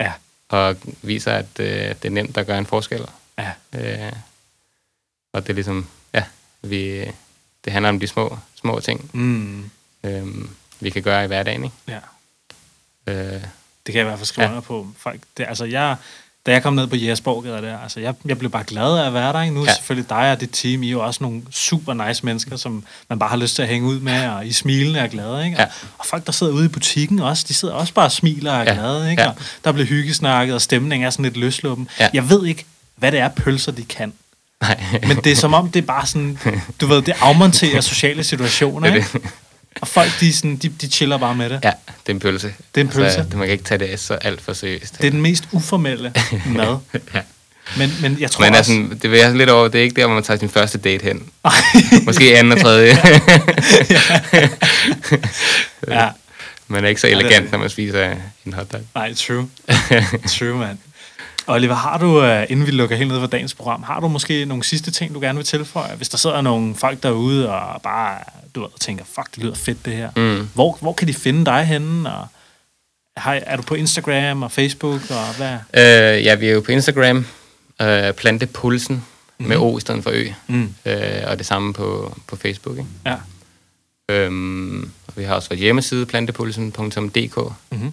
Ja. og viser, at øh, det er nemt at gøre en forskel. Ja. Øh, og det er ligesom, ja, vi, det handler om de små, små ting, Mm. øh, vi kan gøre i hverdagen, ikke? Ja. Øh, Det kan jeg i hvert fald skrive Ja. på. Folk, det, altså jeg, da jeg kom ned på Jægersborg der, altså jeg, jeg blev bare glad af at være der. Ikke? Nu er Ja. selvfølgelig dig og dit team, I er jo også nogle super nice mennesker, som man bare har lyst til at hænge ud med, og I smilende er glade. Ikke? Ja. Og folk, der sidder ude i butikken også, de sidder også bare og smiler og er Ja. glade. Ikke? Ja. Og der bliver hyggesnakket, og stemningen er sådan lidt løsluppen. Ja. Jeg ved ikke, hvad det er, pølser de kan. Nej. Men det er som om, det er bare sådan, du ved, det afmonterer sociale situationer, Det er ikke? Og folk, de, sådan, de, de chiller bare med det. ja, det er en pølse. Det er en pølse. Altså, man kan ikke tage det så alt for seriøst. Det er den mest uformelle mad. ja. Men, men jeg tror Men også... altså, det vil jeg lidt over, det er ikke der, hvor man tager sin første date hen. Måske anden og tredje. ja, man er ikke så det elegant, det. når man spiser en hotdog. nej, true. True, man. Oliver, har du, uh, inden vi lukker helt ned for dagens program, har du måske nogle sidste ting, du gerne vil tilføje? Hvis der sidder nogle folk derude og bare, du ved, tænker, fuck, det lyder fedt det her. Mm. Hvor, hvor kan de finde dig henne? Og har, er du på Instagram og Facebook? Og hvad? Øh, ja, vi er jo på Instagram. Øh, Plantepulsen med O i stedet for Ø. Mm. Øh, og det samme på, på Facebook. Ikke? Ja. Øhm, og vi har også vores hjemmeside, plantepulsen.dk. Mm-hmm.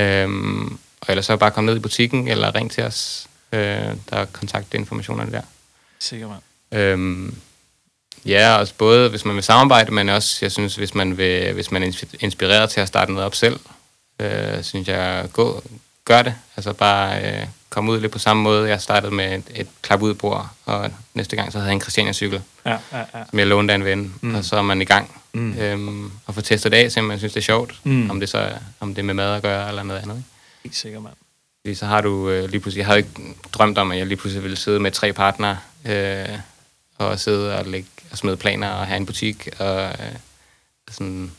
Øhm, og ellers så bare komme ned i butikken, eller ring til os. Øh, der er kontaktinformationerne der. Sikker, mand. Øhm, ja, også både hvis man vil samarbejde, men også, jeg synes, hvis man, vil, hvis man er inspi- inspireret til at starte noget op selv, øh, synes jeg, gå, gør det. Altså bare øh, komme ud lidt på samme måde. Jeg startede med et, et klap ud bord, og næste gang så havde jeg en Christiania-cykel, Ja, ja, ja. som jeg lånte af en ven, mm. og så er man i gang. Mm. Øhm, og få testet det af, så man synes, det er sjovt, Mm. om det så om det er med mad at gøre, eller noget andet. Ikke? Helt sikker, mand. Fordi så har du øh, lige pludselig, jeg havde ikke drømt om, at jeg lige pludselig ville sidde med tre partnere, øh, og sidde og, lægge, og smide planer og have en butik, og øh, sådan,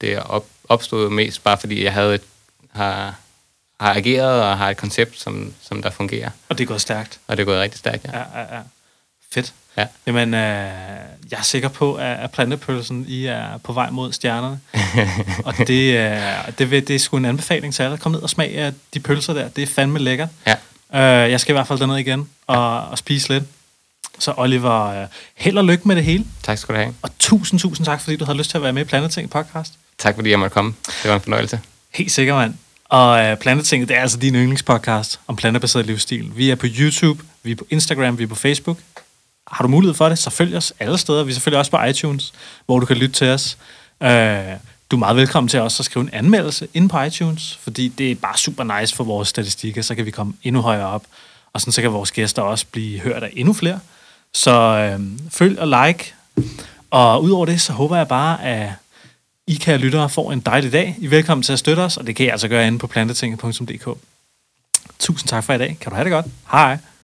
det er op, opstod mest bare fordi, jeg havde et, har, har ageret og har et koncept, som, som der fungerer, Og det er gået stærkt. og det er gået rigtig stærkt, ja. Ja, ja, ja. Fedt. Ja. Jamen, øh, jeg er sikker på, at, at plantepølsen, I er på vej mod stjernerne. og det, øh, det, vil, det er sgu en anbefaling til alle. Kom ned og smag af de pølser der. Det er fandme lækkert. Ja. Øh, jeg skal i hvert fald derned igen og, og spise lidt. Så Oliver, øh, held og lykke med det hele. Tak skal du have. Og tusind, tusind tak, fordi du havde lyst til at være med i Planteting podcast. Tak fordi jeg måtte komme. Det var en fornøjelse. Helt sikkert, mand. Og øh, Plantetinget, det er altså din yndlingspodcast om plantebaseret livsstil. Vi er på YouTube, vi er på Instagram, vi er på Facebook. Har du mulighed for det, så følg os alle steder. Vi er selvfølgelig også på iTunes, hvor du kan lytte til os. Øh, Du er meget velkommen til også at skrive en anmeldelse ind på iTunes, fordi det er bare super nice for vores statistikker, så kan vi komme endnu højere op, og sådan så kan vores gæster også blive hørt af endnu flere. Så øh, følg og like, og udover det, så håber jeg bare, at I kan lyttere får en dejlig dag. I er velkommen til at støtte os, og det kan I altså gøre inde på plantetinget.dk. Tusind tak for i dag. Kan du have det godt. Hej.